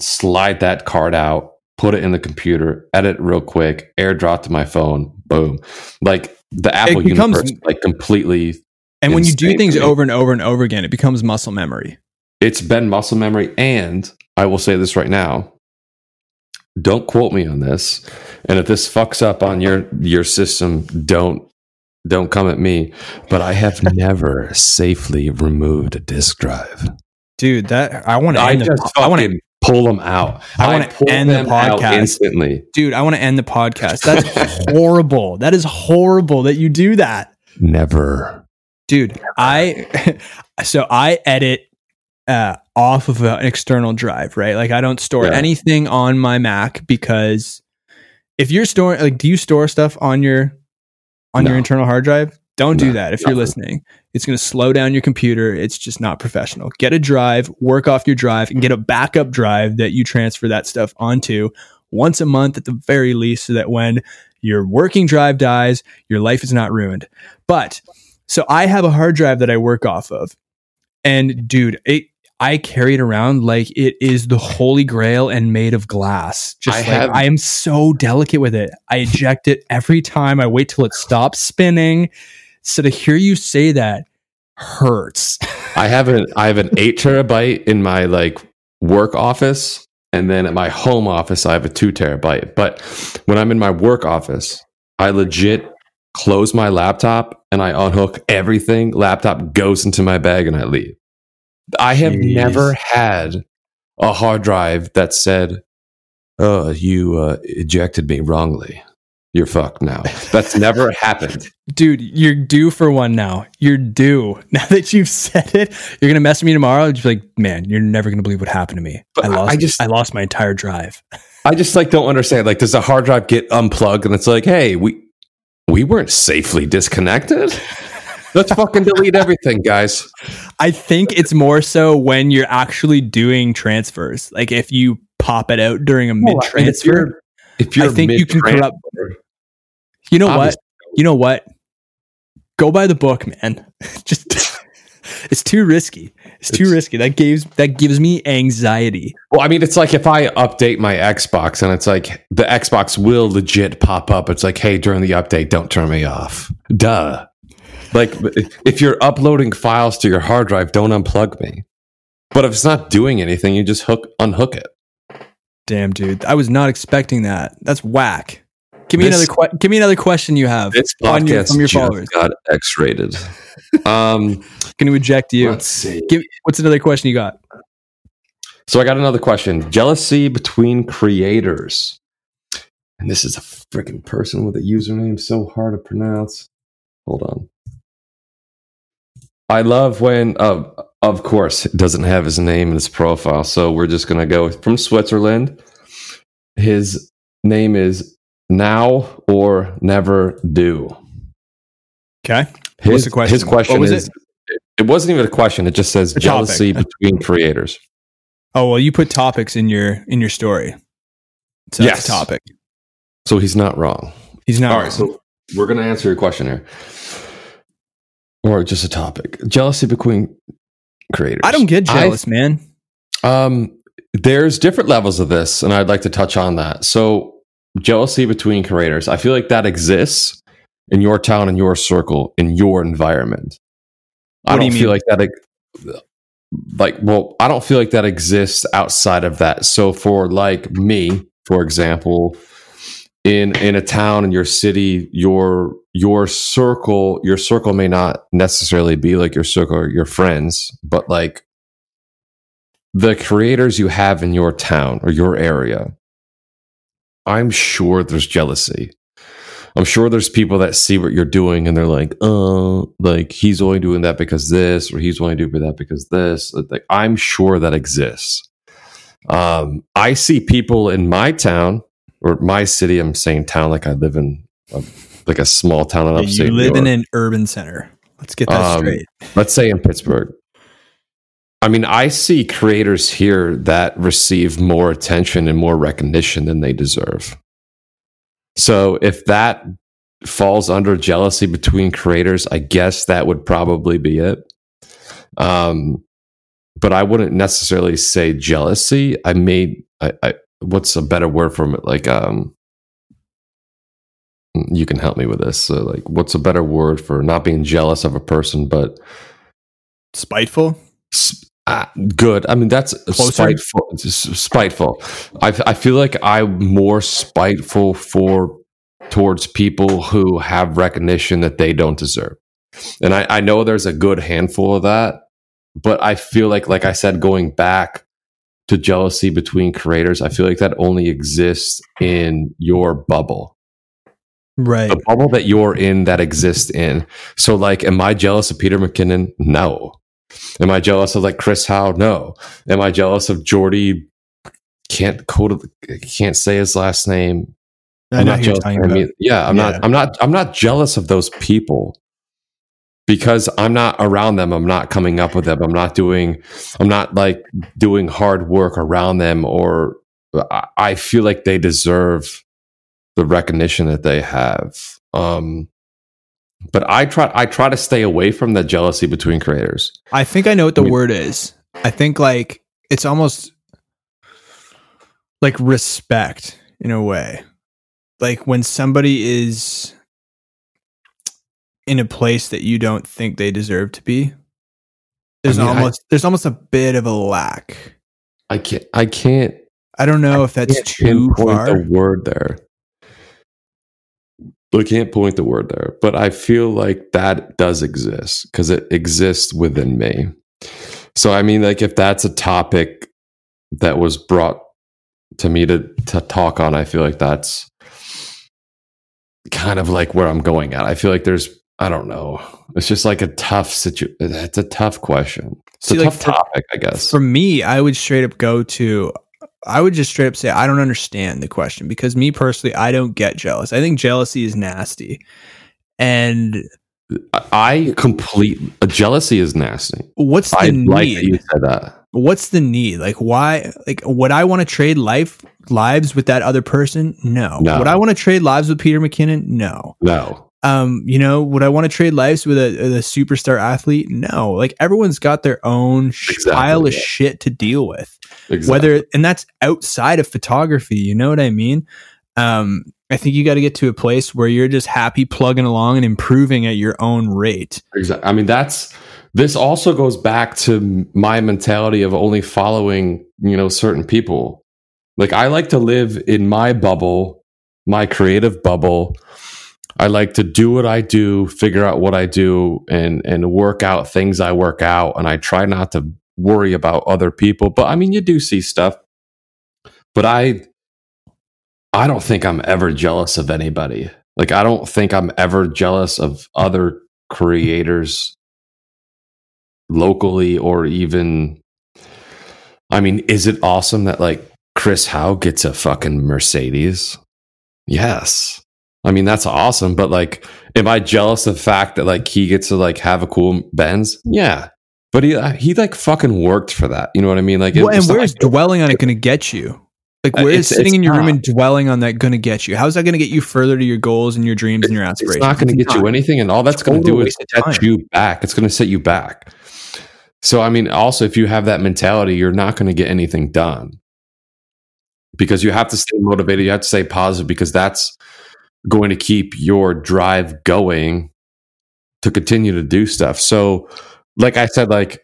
slide that card out put it in the computer edit real quick airdrop to my phone boom. Like the apple becomes, universe like completely and when you do things over and over and over again, it becomes muscle memory. It's been muscle memory. And I will say this right now. Don't quote me on this. And if this fucks up on your your system, don't don't come at me. But I have never safely removed a disk drive. Dude, that I want to I just the, I want to pull them out. I, want to end the podcast instantly. Dude, I want to end the podcast. That's horrible. That is horrible that you do that. Never dude i so i edit uh, off of an external drive right like i don't store yeah. anything on my mac because if you're storing like do you store stuff on your on no. your internal hard drive don't no, do that if nothing. you're listening it's going to slow down your computer it's just not professional get a drive work off your drive and get a backup drive that you transfer that stuff onto once a month at the very least so that when your working drive dies your life is not ruined but so I have a hard drive that I work off of. And dude, it I carry it around like it is the holy grail and made of glass. Just I like have, I am so delicate with it. I eject it every time. I wait till it stops spinning. So to hear you say that hurts. I have an I have an eight terabyte in my like work office, and then at my home office I have a two terabyte. But when I'm in my work office, I legit close my laptop and I unhook everything. Laptop goes into my bag and I leave. I have Jeez. never had a hard drive that said, "Oh, you uh, ejected me wrongly. You're fucked now." That's never happened. Dude, you're due for one now. You're due. Now that you've said it, you're gonna mess with me tomorrow. Just like, man, you're never gonna believe what happened to me. But I I- lost. I just- I lost my entire drive. I just like don't understand. Like, does a hard drive get unplugged and it's like, "Hey, we we weren't safely disconnected." Let's fucking delete everything, guys. I think it's more so when you're actually doing transfers. Like if you pop it out during a mid If transfer, you're, if you're I think you can mid-transfer, corrupt. you know what? You know what? Go by the book, man. Just it's too risky. It's too risky. That gives that gives me anxiety. Well, I mean, it's like if I update my Xbox and it's like the Xbox will legit pop up. It's like, hey, during the update, don't turn me off. Duh. Like, if you're uploading files to your hard drive, don't unplug me. But if it's not doing anything, you just hook unhook it. Damn, dude. I was not expecting that. That's whack. Give me This- another que- give me another question you have This on your, from your followers. got X-rated. Um, Going to eject you. let's see. Give what's another question you got? So I got another question: jealousy between creators. And this is a freaking person with a username so hard to pronounce. Hold on. I love when, uh, of course, it doesn't have his name in his profile, so we're just gonna go from Switzerland. His name is Now or Never Do. Okay. His, What's the question? His question What was is. It wasn't even a question. It just says A topic. jealousy between creators. Oh well, you put topics in your in your story. So that's Yes. a topic. So he's not wrong. He's not. All right, so we're going to answer your question here. Or just a topic. Jealousy between creators. I don't get jealous, man. Um, there's different levels of this, and I'd like to touch on that. So, jealousy between creators. I feel like that exists in your town, in your circle, in your environment. I What do don't you feel mean? like that. Like, well, I don't feel like that exists outside of that. So, for like me, for example, in in a town in your city, your your circle, your circle may not necessarily be like your circle or your friends, but like the creators you have in your town or your area, I'm sure there's jealousy. I'm sure there's people that see what you're doing and they're like, oh, like he's only doing that because this, or he's only doing that because this. Like, I'm sure that exists. Um, I see people in my town or my city. I'm saying town like I live in a, like a small town in upstate. you live in an urban center. Let's get that Um, straight. let's say in Pittsburgh. I mean, I see creators here that receive more attention and more recognition than they deserve. So if that falls under jealousy between creators, I guess that would probably be it. Um, but I wouldn't necessarily say jealousy. I made, I, I, what's a better word for it? Like, um, you can help me with this. So, like, what's a better word for not being jealous of a person, but Spiteful. Ah, good. I mean, that's Closer? spiteful. Spiteful. I, I feel like I'm more spiteful for towards people who have recognition that they don't deserve, and I, I know there's a good handful of that, but I feel like, like I said, going back to jealousy between creators, I feel like that only exists in your bubble Right. the bubble that you're in that exists in. So, like, am I jealous of Peter McKinnon? No. Am I jealous of like Chris Hau? No. Am I jealous of Jordy? Can't code. Can't say his last name. I I'm not jealous. talking of him about. either. Yeah, I'm Yeah. not. I'm not. I'm not jealous of those people because I'm not around them. I'm not coming up with them. I'm not doing. I'm not like doing hard work around them, or I, I feel like they deserve the recognition that they have. Um, but I try. I try to stay away from the jealousy between creators. I think I know what the I mean- word is. I think like it's almost like respect in a way. Like when somebody is in a place that you don't think they deserve to be. There's I mean, I- almost there's almost a bit of a lack. I can't. I can't. I don't know if that's too far. the word there. I can't point the word there, but I feel like that does exist because it exists within me. So I mean, like if that's a topic that was brought to me to to talk on, I feel like that's kind of like where I'm going at. I feel like there's I don't know. It's just like a tough situation. It's a tough question. It's See, a like tough for, topic, I guess. For me, I would straight up go to I would just straight up say I don't understand the question because me personally, I don't get jealous. I think jealousy is nasty. And I complete jealousy is nasty. What's the I need? Like you said that. What's the need? Like why like would I want to trade life lives with that other person? No. no. Would I want to trade lives with Peter McKinnon? No. No. Um, you know, would I want to trade lives with a, a superstar athlete? No. Like everyone's got their own exactly, pile of shit to deal with. Exactly. Whether and that's outside of photography, you know what I mean? Um, I think you got to get to a place where you're just happy plugging along and improving at your own rate. Exactly. I mean, that's this also goes back to my mentality of only following, you know, certain people. Like I like to live in my bubble, my creative bubble. I like to do what I do, figure out what I do and and work out things I work out and I try not to worry about other people. But I mean, you do see stuff. But I I don't think I'm ever jealous of anybody. Like I don't think I'm ever jealous of other creators locally or even I mean, is it awesome that like Chris Hau gets a fucking Mercedes? Yes. I mean, that's awesome, but like am I jealous of the fact that like he gets to like have a cool Benz? Yeah. But he he like fucking worked for that. You know what I mean? Like, well, and where's like, dwelling on it going to get you? Like, uh, where is sitting in your not. room and dwelling on that going to get you? How's that going to get you further to your goals and your dreams and your aspirations? It's not going to get you anything, and all that's going to do is set you back. It's going to set you back. So, I mean, also, if you have that mentality, you're not going to get anything done because you have to stay motivated. You have to stay positive because that's going to keep your drive going to continue to do stuff. So, like I said, like,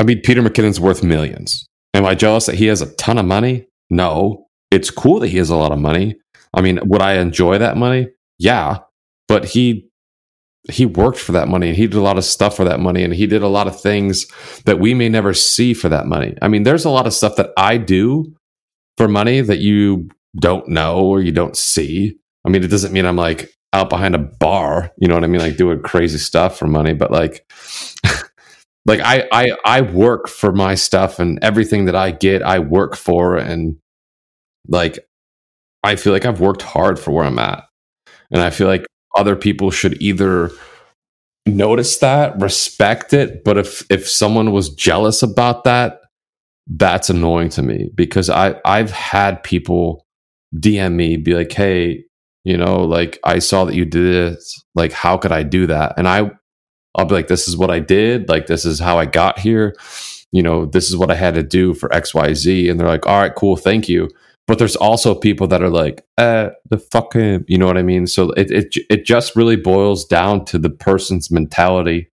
I mean, Peter McKinnon's worth millions. Am I jealous that he has a ton of money? No, it's cool that he has a lot of money. I mean, would I enjoy that money? Yeah, but he he worked for that money and he did a lot of stuff for that money and he did a lot of things that we may never see for that money. I mean, there's a lot of stuff that I do for money that you don't know or you don't see. I mean, it doesn't mean I'm like out behind a bar, you know what I mean, like doing crazy stuff for money, but like like I, I i work for my stuff and everything that i get i work for and like i feel like i've worked hard for where i'm at. And i feel like other people should either notice that respect it but if if someone was jealous about that that's annoying to me because i i've had people dm me be like hey you know like i saw that you did this like how could i do that and i I'll be like, this is what I did. Like, this is how I got here. You know, this is what I had to do for XYZ. And they're like, all right, cool. Thank you. But there's also people that are like, eh, the fucking, you know what I mean? So it, it, it just really boils down to the person's mentality.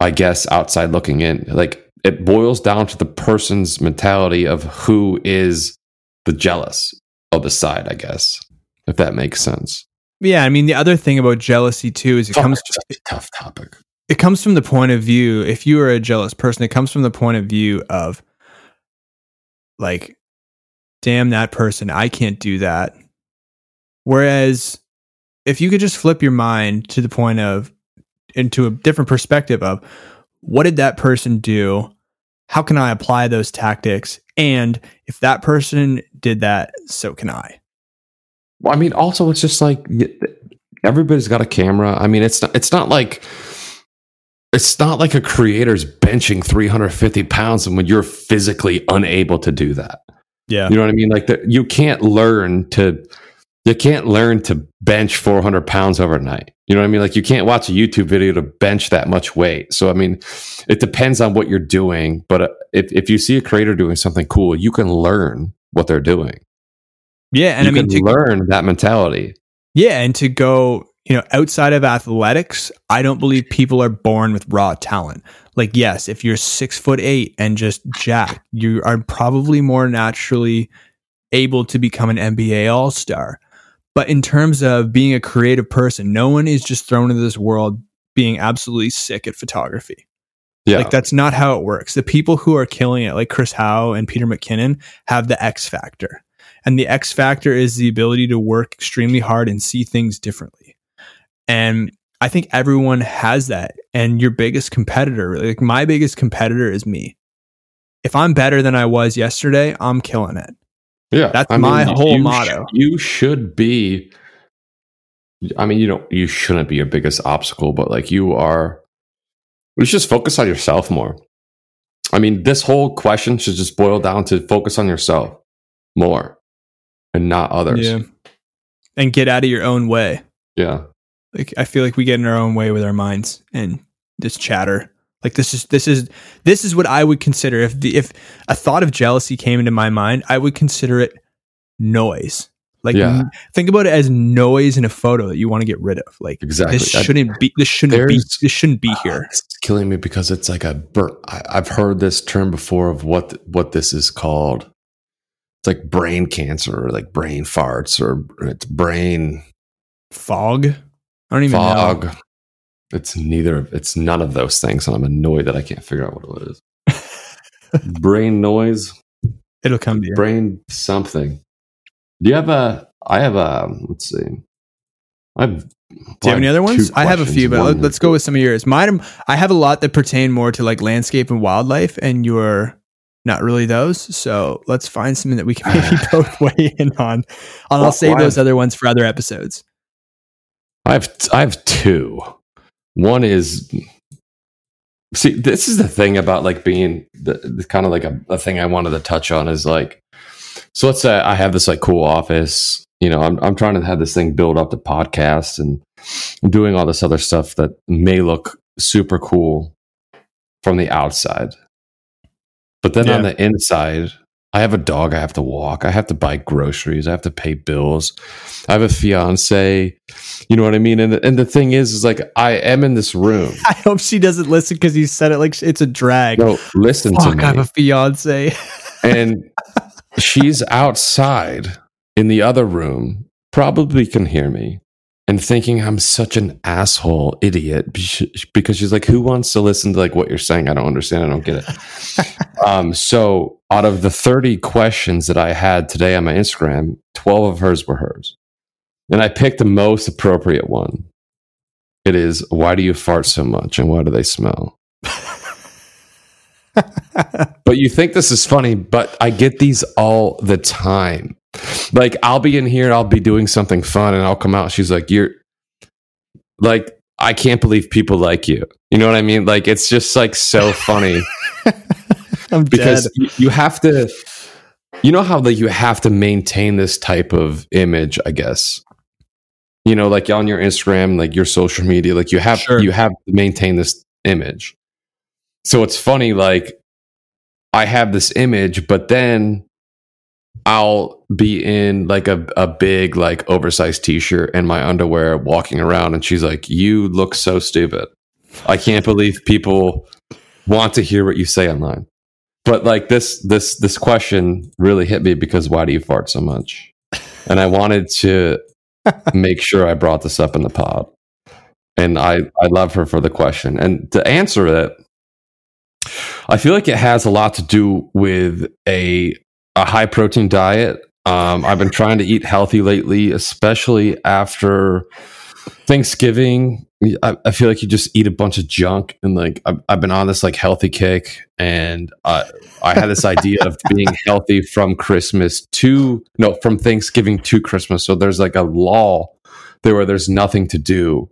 I guess outside looking in, like it boils down to the person's mentality of who is the jealous of the side, I guess, if that makes sense. Yeah, I mean the other thing about jealousy too is it oh, comes to a tough topic. It comes from the point of view if you are a jealous person, it comes from the point of view of like damn that person, I can't do that. Whereas if you could just flip your mind to the point of into a different perspective of what did that person do? How can I apply those tactics? And if that person did that, so can I. Well, I mean, also it's just like everybody's got a camera. I mean, it's not, it's not like it's not like a creator's benching 350 pounds and when you're physically unable to do that. Yeah, you know what I mean. Like the, you can't learn to you can't learn to bench 400 pounds overnight. You know what I mean? Like you can't watch a YouTube video to bench that much weight. So I mean, it depends on what you're doing. But uh, if if you see a creator doing something cool, you can learn what they're doing. Yeah, and you I mean to learn that mentality. Yeah, and to go, you know, outside of athletics, I don't believe people are born with raw talent. Like, yes, if you're six foot eight and just jack, you are probably more naturally able to become an NBA all star. But in terms of being a creative person, no one is just thrown into this world being absolutely sick at photography. Yeah. Like that's not how it works. The people who are killing it, like Chris Hau and Peter McKinnon, have the X factor. And the X factor is the ability to work extremely hard and see things differently. And I think everyone has that. And your biggest competitor, like my biggest competitor is me. If I'm better than I was yesterday, I'm killing it. Yeah. That's my whole motto. sh- you should be. I mean, you don't. You shouldn't be your biggest obstacle, but like you are. Let's just focus on yourself more. I mean, this whole question should just boil down to focus on yourself more, and not others. Yeah. And get out of your own way. Yeah. Like I feel like we get in our own way with our minds and just chatter. Like this is this is this is what I would consider if the if a thought of jealousy came into my mind, I would consider it noise. Like Yeah. think about it as noise in a photo that you want to get rid of. Like Exactly. this shouldn't be this shouldn't be this shouldn't be ah, here. It's killing me because it's like a. Bur- I, I've heard this term before of what what this is called. It's like brain cancer or like brain farts or it's brain Fog. I don't even know. It's neither. of It's none of those things, and I'm annoyed that I can't figure out what it is. brain noise, It'll come to you. brain something. Do you have a? I have a. Let's see. I have. Do you have any other ones? I have a few, but let, us go with some of yours. Mine, I have a lot that pertain more to like landscape and wildlife, and you're not really those. So let's find something that we can maybe both weigh in on. And I'll Well, save well, those other ones for other episodes. I have I have two. One is see this is the thing about like being the, the kind of like a, a thing I wanted to touch on is like so let's say I have this like cool office. You know, I'm I'm trying to have this thing build up to podcast and I'm doing all this other stuff that may look super cool from the outside. But then on the inside, I have a dog I have to walk. I have to buy groceries. I have to pay bills. I have a fiance. You know what I mean? And the, and the thing is, is like I am in this room. I hope she doesn't listen because you said it like it's a drag. No, listen to me. I have a fiance. and she's outside in the other room, probably can hear me and thinking I'm such an asshole idiot because she's like, who wants to listen to like what you're saying? I don't understand. I don't get it. um, so out of the 30 questions that I had today on my Instagram, 12 of hers were hers. And I picked the most appropriate one. It is, why do you fart so much and why do they smell? But you think this is funny, but I get these all the time. Like I'll be in here and I'll be doing something fun and I'll come out. She's like, You're like, I can't believe people like you. You know what I mean? Like it's just like so funny because you, you have to you know how like you have to maintain this type of image, I guess. You know, like on your Instagram, like your social media, like you have Sure. you have to maintain this image. So it's funny, like I have this image, but then I'll be in like a, a big, like oversized t shirt and my underwear walking around, and she's like, You look so stupid. I can't believe people want to hear what you say online. But like this this this question really hit me because why do you fart so much? And I wanted to make sure I brought this up in the pod. And I, I love her for the question. And to answer it, I feel like it has a lot to do with a a high protein diet. Um, I've been trying to eat healthy lately, especially after Thanksgiving. I, I feel like you just eat a bunch of junk, and like I've, I've been on this like healthy kick, and I I had this idea of being healthy from Christmas to no from Thanksgiving to Christmas. So there's like a law there where there's nothing to do.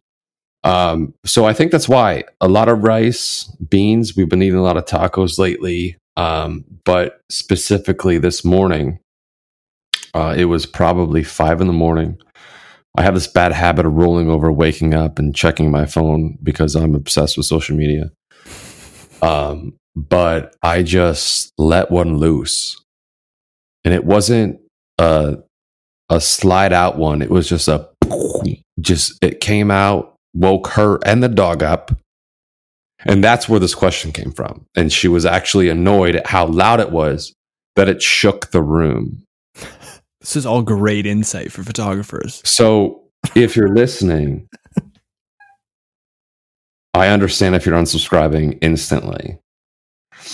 Um, so I think that's why a lot of rice, beans. We've been eating a lot of tacos lately, um, but specifically this morning, uh, it was probably five in the morning. I have this bad habit of rolling over, waking up, and checking my phone because I'm obsessed with social media. Um, but I just let one loose, and it wasn't a a slide out one. It was just a just it came out, woke her and the dog up. And that's where this question came from. And she was actually annoyed at how loud it was that it shook the room. This is all great insight for photographers. So if you're listening, I understand if you're unsubscribing instantly.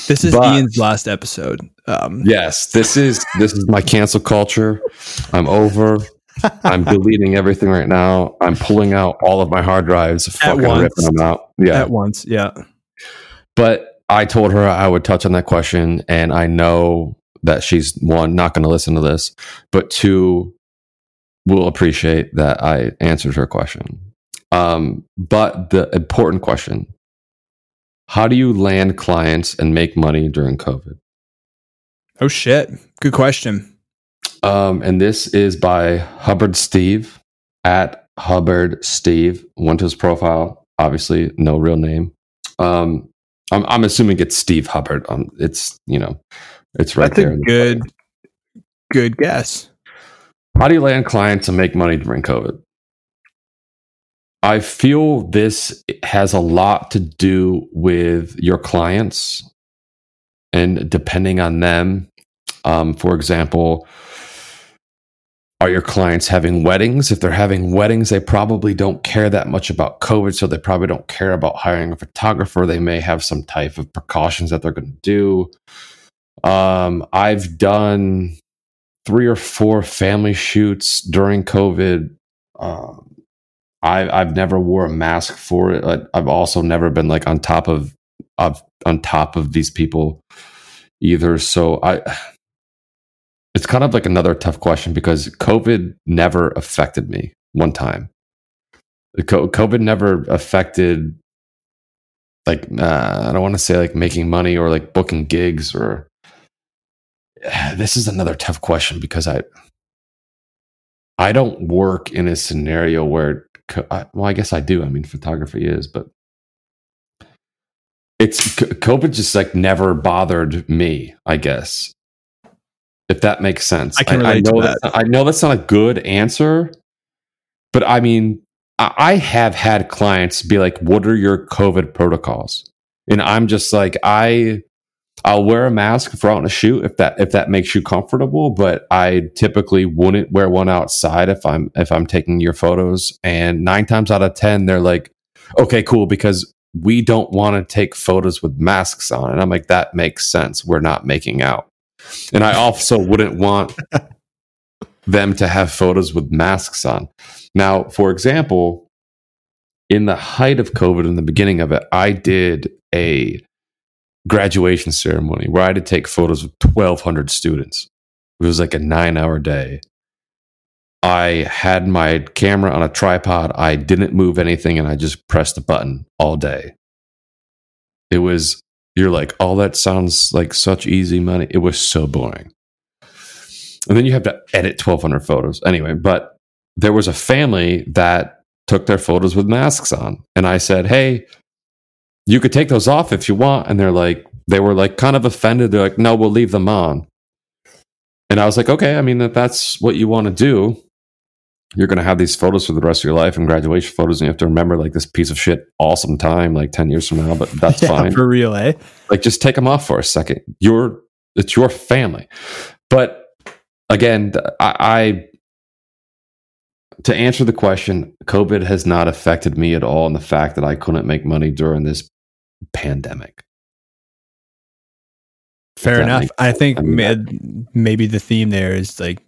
This is But- Ian's last episode. Um, Yes, this is this is my cancel culture. I'm over. I'm deleting everything right now. I'm pulling out all of my hard drives, fucking once. ripping them out. Yeah. At once, yeah. But I told her I would touch on that question, and I know that she's one not going to listen to this, but two will appreciate that I answered her question. Um, but the important question: How do you land clients and make money during COVID? Oh shit. Good question. Um, and this is by Hubbard Steve at Hubbard Steve. Went to his profile. Obviously, no real name. Um, I'm, I'm assuming it's Steve Hubbard. Um, it's you know, it's right That's there. a good good guess. How do you land clients and make money during COVID? I feel this has a lot to do with your clients and depending on them. Um, for example, are your clients having weddings? If they're having weddings, they probably don't care that much about COVID, so they probably don't care about hiring a photographer. They may have some type of precautions that they're going to do. Um, I've done three or four family shoots during COVID. Um, I, I've never wore a mask for it. I've also never been like on top of, of on top of these people either. So I, it's kind of like another tough question because COVID never affected me one time. COVID never affected like uh, I don't want to say like making money or like booking gigs or this is another tough question because I I don't work in a scenario where well I guess I do I mean photography is but it's COVID just like never bothered me I guess if that makes sense I can relate to know that. that's not- I know that's not a good answer but I mean I I have had clients be like what are your COVID protocols and I'm just like I I'll wear a mask if we're out on a shoot if that if that makes you comfortable, but I typically wouldn't wear one outside if I'm if I'm taking your photos. And nine times out of ten, they're like, "Okay, cool," because we don't want to take photos with masks on. And I'm like, "That makes sense. We're not making out." And I also wouldn't want them to have photos with masks on. Now, for example, in the height of COVID, in the beginning of it, I did a graduation ceremony where I had to take photos of 1,200 students. It was like a nine hour day. I had my camera on a tripod. I didn't move anything and I just pressed the button all day. It was, you're like, oh, that sounds like such easy money. It was so boring. And then you have to edit 1,200 photos. Anyway, but there was a family that took their photos with masks on. And I said, hey, you could take those off if you want. And they're like, they were like kind of offended. They're like, no, we'll leave them on. And I was like, okay, I mean, if that's what you want to do, you're going to have these photos for the rest of your life and graduation photos. And you have to remember like this piece of shit awesome time, like 10 years from now, but that's Yeah, fine. for real, eh? Like just take them off for a second. You're, it's your family. But again, I, I to answer the question, COVID has not affected me at all in the fact that I couldn't make money during this pandemic. Fair enough. I think I mean, ma- maybe the theme there is like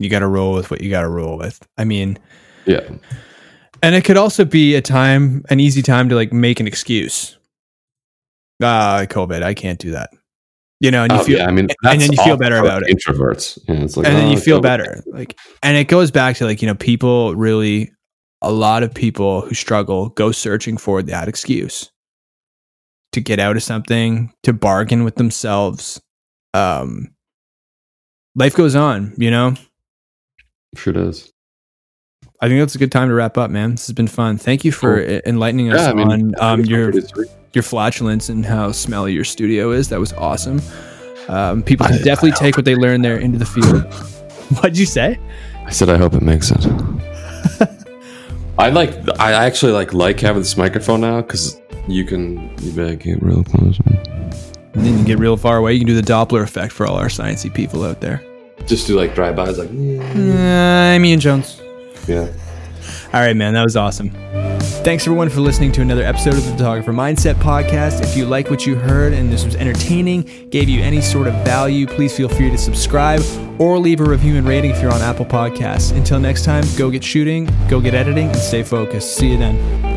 you got to roll with what you got to roll with. I mean, Yeah. and it could also be a time, an easy time to like make an excuse. Ah, COVID, I can't do that. You know, and you Oh, feel, yeah, I mean, and then you feel better about it. Introverts. Yeah, like, and then oh, you feel better. Like, and it goes back to like you know, people really, a lot of people who struggle go searching for that excuse to get out of something, to bargain with themselves. Um, life goes on, you know. Sure does. I think that's a good time to wrap up, man. This has been fun. Thank you for Cool. enlightening us Yeah, I mean, on um, your It's pretty sweet. your flatulence and how smelly your studio is. That was awesome. Um, people can I- definitely I take what they learn there into the field. What'd you say? I said I hope it makes it. I like. I actually like like having this microphone now because you can you better get real close. And then you can get real far away. You can do the Doppler effect for all our sciencey people out there. Just do like drive-bys, like Uh, I'm Ian Jones. yeah. All right, man, that was awesome. Thanks everyone for listening to another episode of the Photographer Mindset Podcast. If you like what you heard and this was entertaining, gave you any sort of value, please feel free to subscribe or leave a review and rating if you're on Apple Podcasts. Until next time, go get shooting, go get editing, and stay focused. See you then.